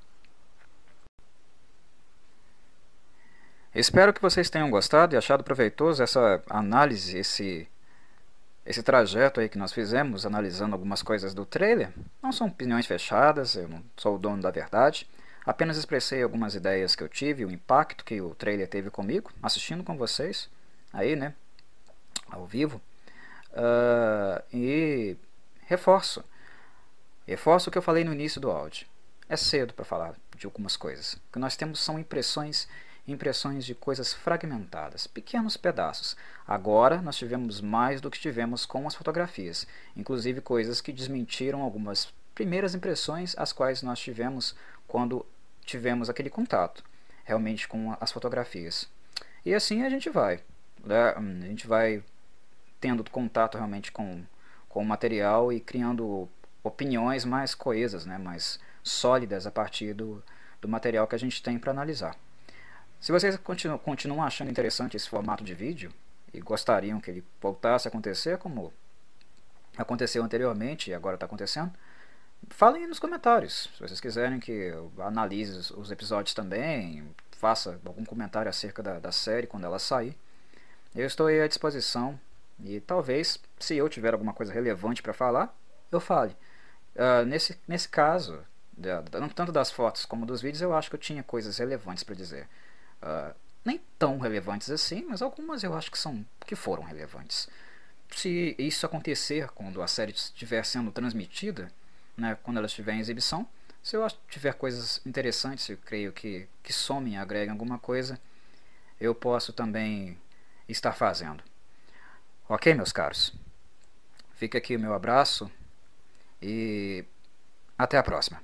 [SPEAKER 1] Espero que vocês tenham gostado e achado proveitoso essa análise, esse esse trajeto aí que nós fizemos, analisando algumas coisas do trailer. Não são opiniões fechadas, eu não sou o dono da verdade. Apenas expressei algumas ideias que eu tive, o impacto que o trailer teve comigo, assistindo com vocês, aí, né, ao vivo. Uh, e reforço, reforço o que eu falei no início do áudio. É cedo para falar de algumas coisas. O que nós temos são impressões impressões de coisas fragmentadas, pequenos pedaços. Agora nós tivemos mais do que tivemos com as fotografias, inclusive coisas que desmentiram algumas primeiras impressões as quais nós tivemos quando tivemos aquele contato realmente com as fotografias. E assim a gente vai. Né? A gente vai tendo contato realmente com, com o material e criando opiniões mais coesas, né? mais sólidas a partir do, do material que a gente tem para analisar. Se vocês continuam, continuam achando interessante esse formato de vídeo e gostariam que ele voltasse a acontecer como aconteceu anteriormente e agora está acontecendo, Falem nos comentários, se vocês quiserem que eu analise os episódios também, faça algum comentário acerca da, da série quando ela sair. Eu estou à disposição e talvez, se eu tiver alguma coisa relevante para falar, eu fale. Uh, nesse, nesse caso, tanto das fotos como dos vídeos, eu acho que eu tinha coisas relevantes para dizer. Uh, nem tão relevantes assim, mas algumas eu acho que são que foram relevantes. Se isso acontecer quando a série estiver sendo transmitida, né, quando ela estiver em exibição. Se eu tiver coisas interessantes, eu creio que, que somem, agreguem alguma coisa, eu posso também estar fazendo. Ok, meus caros? Fica aqui o meu abraço e até a próxima.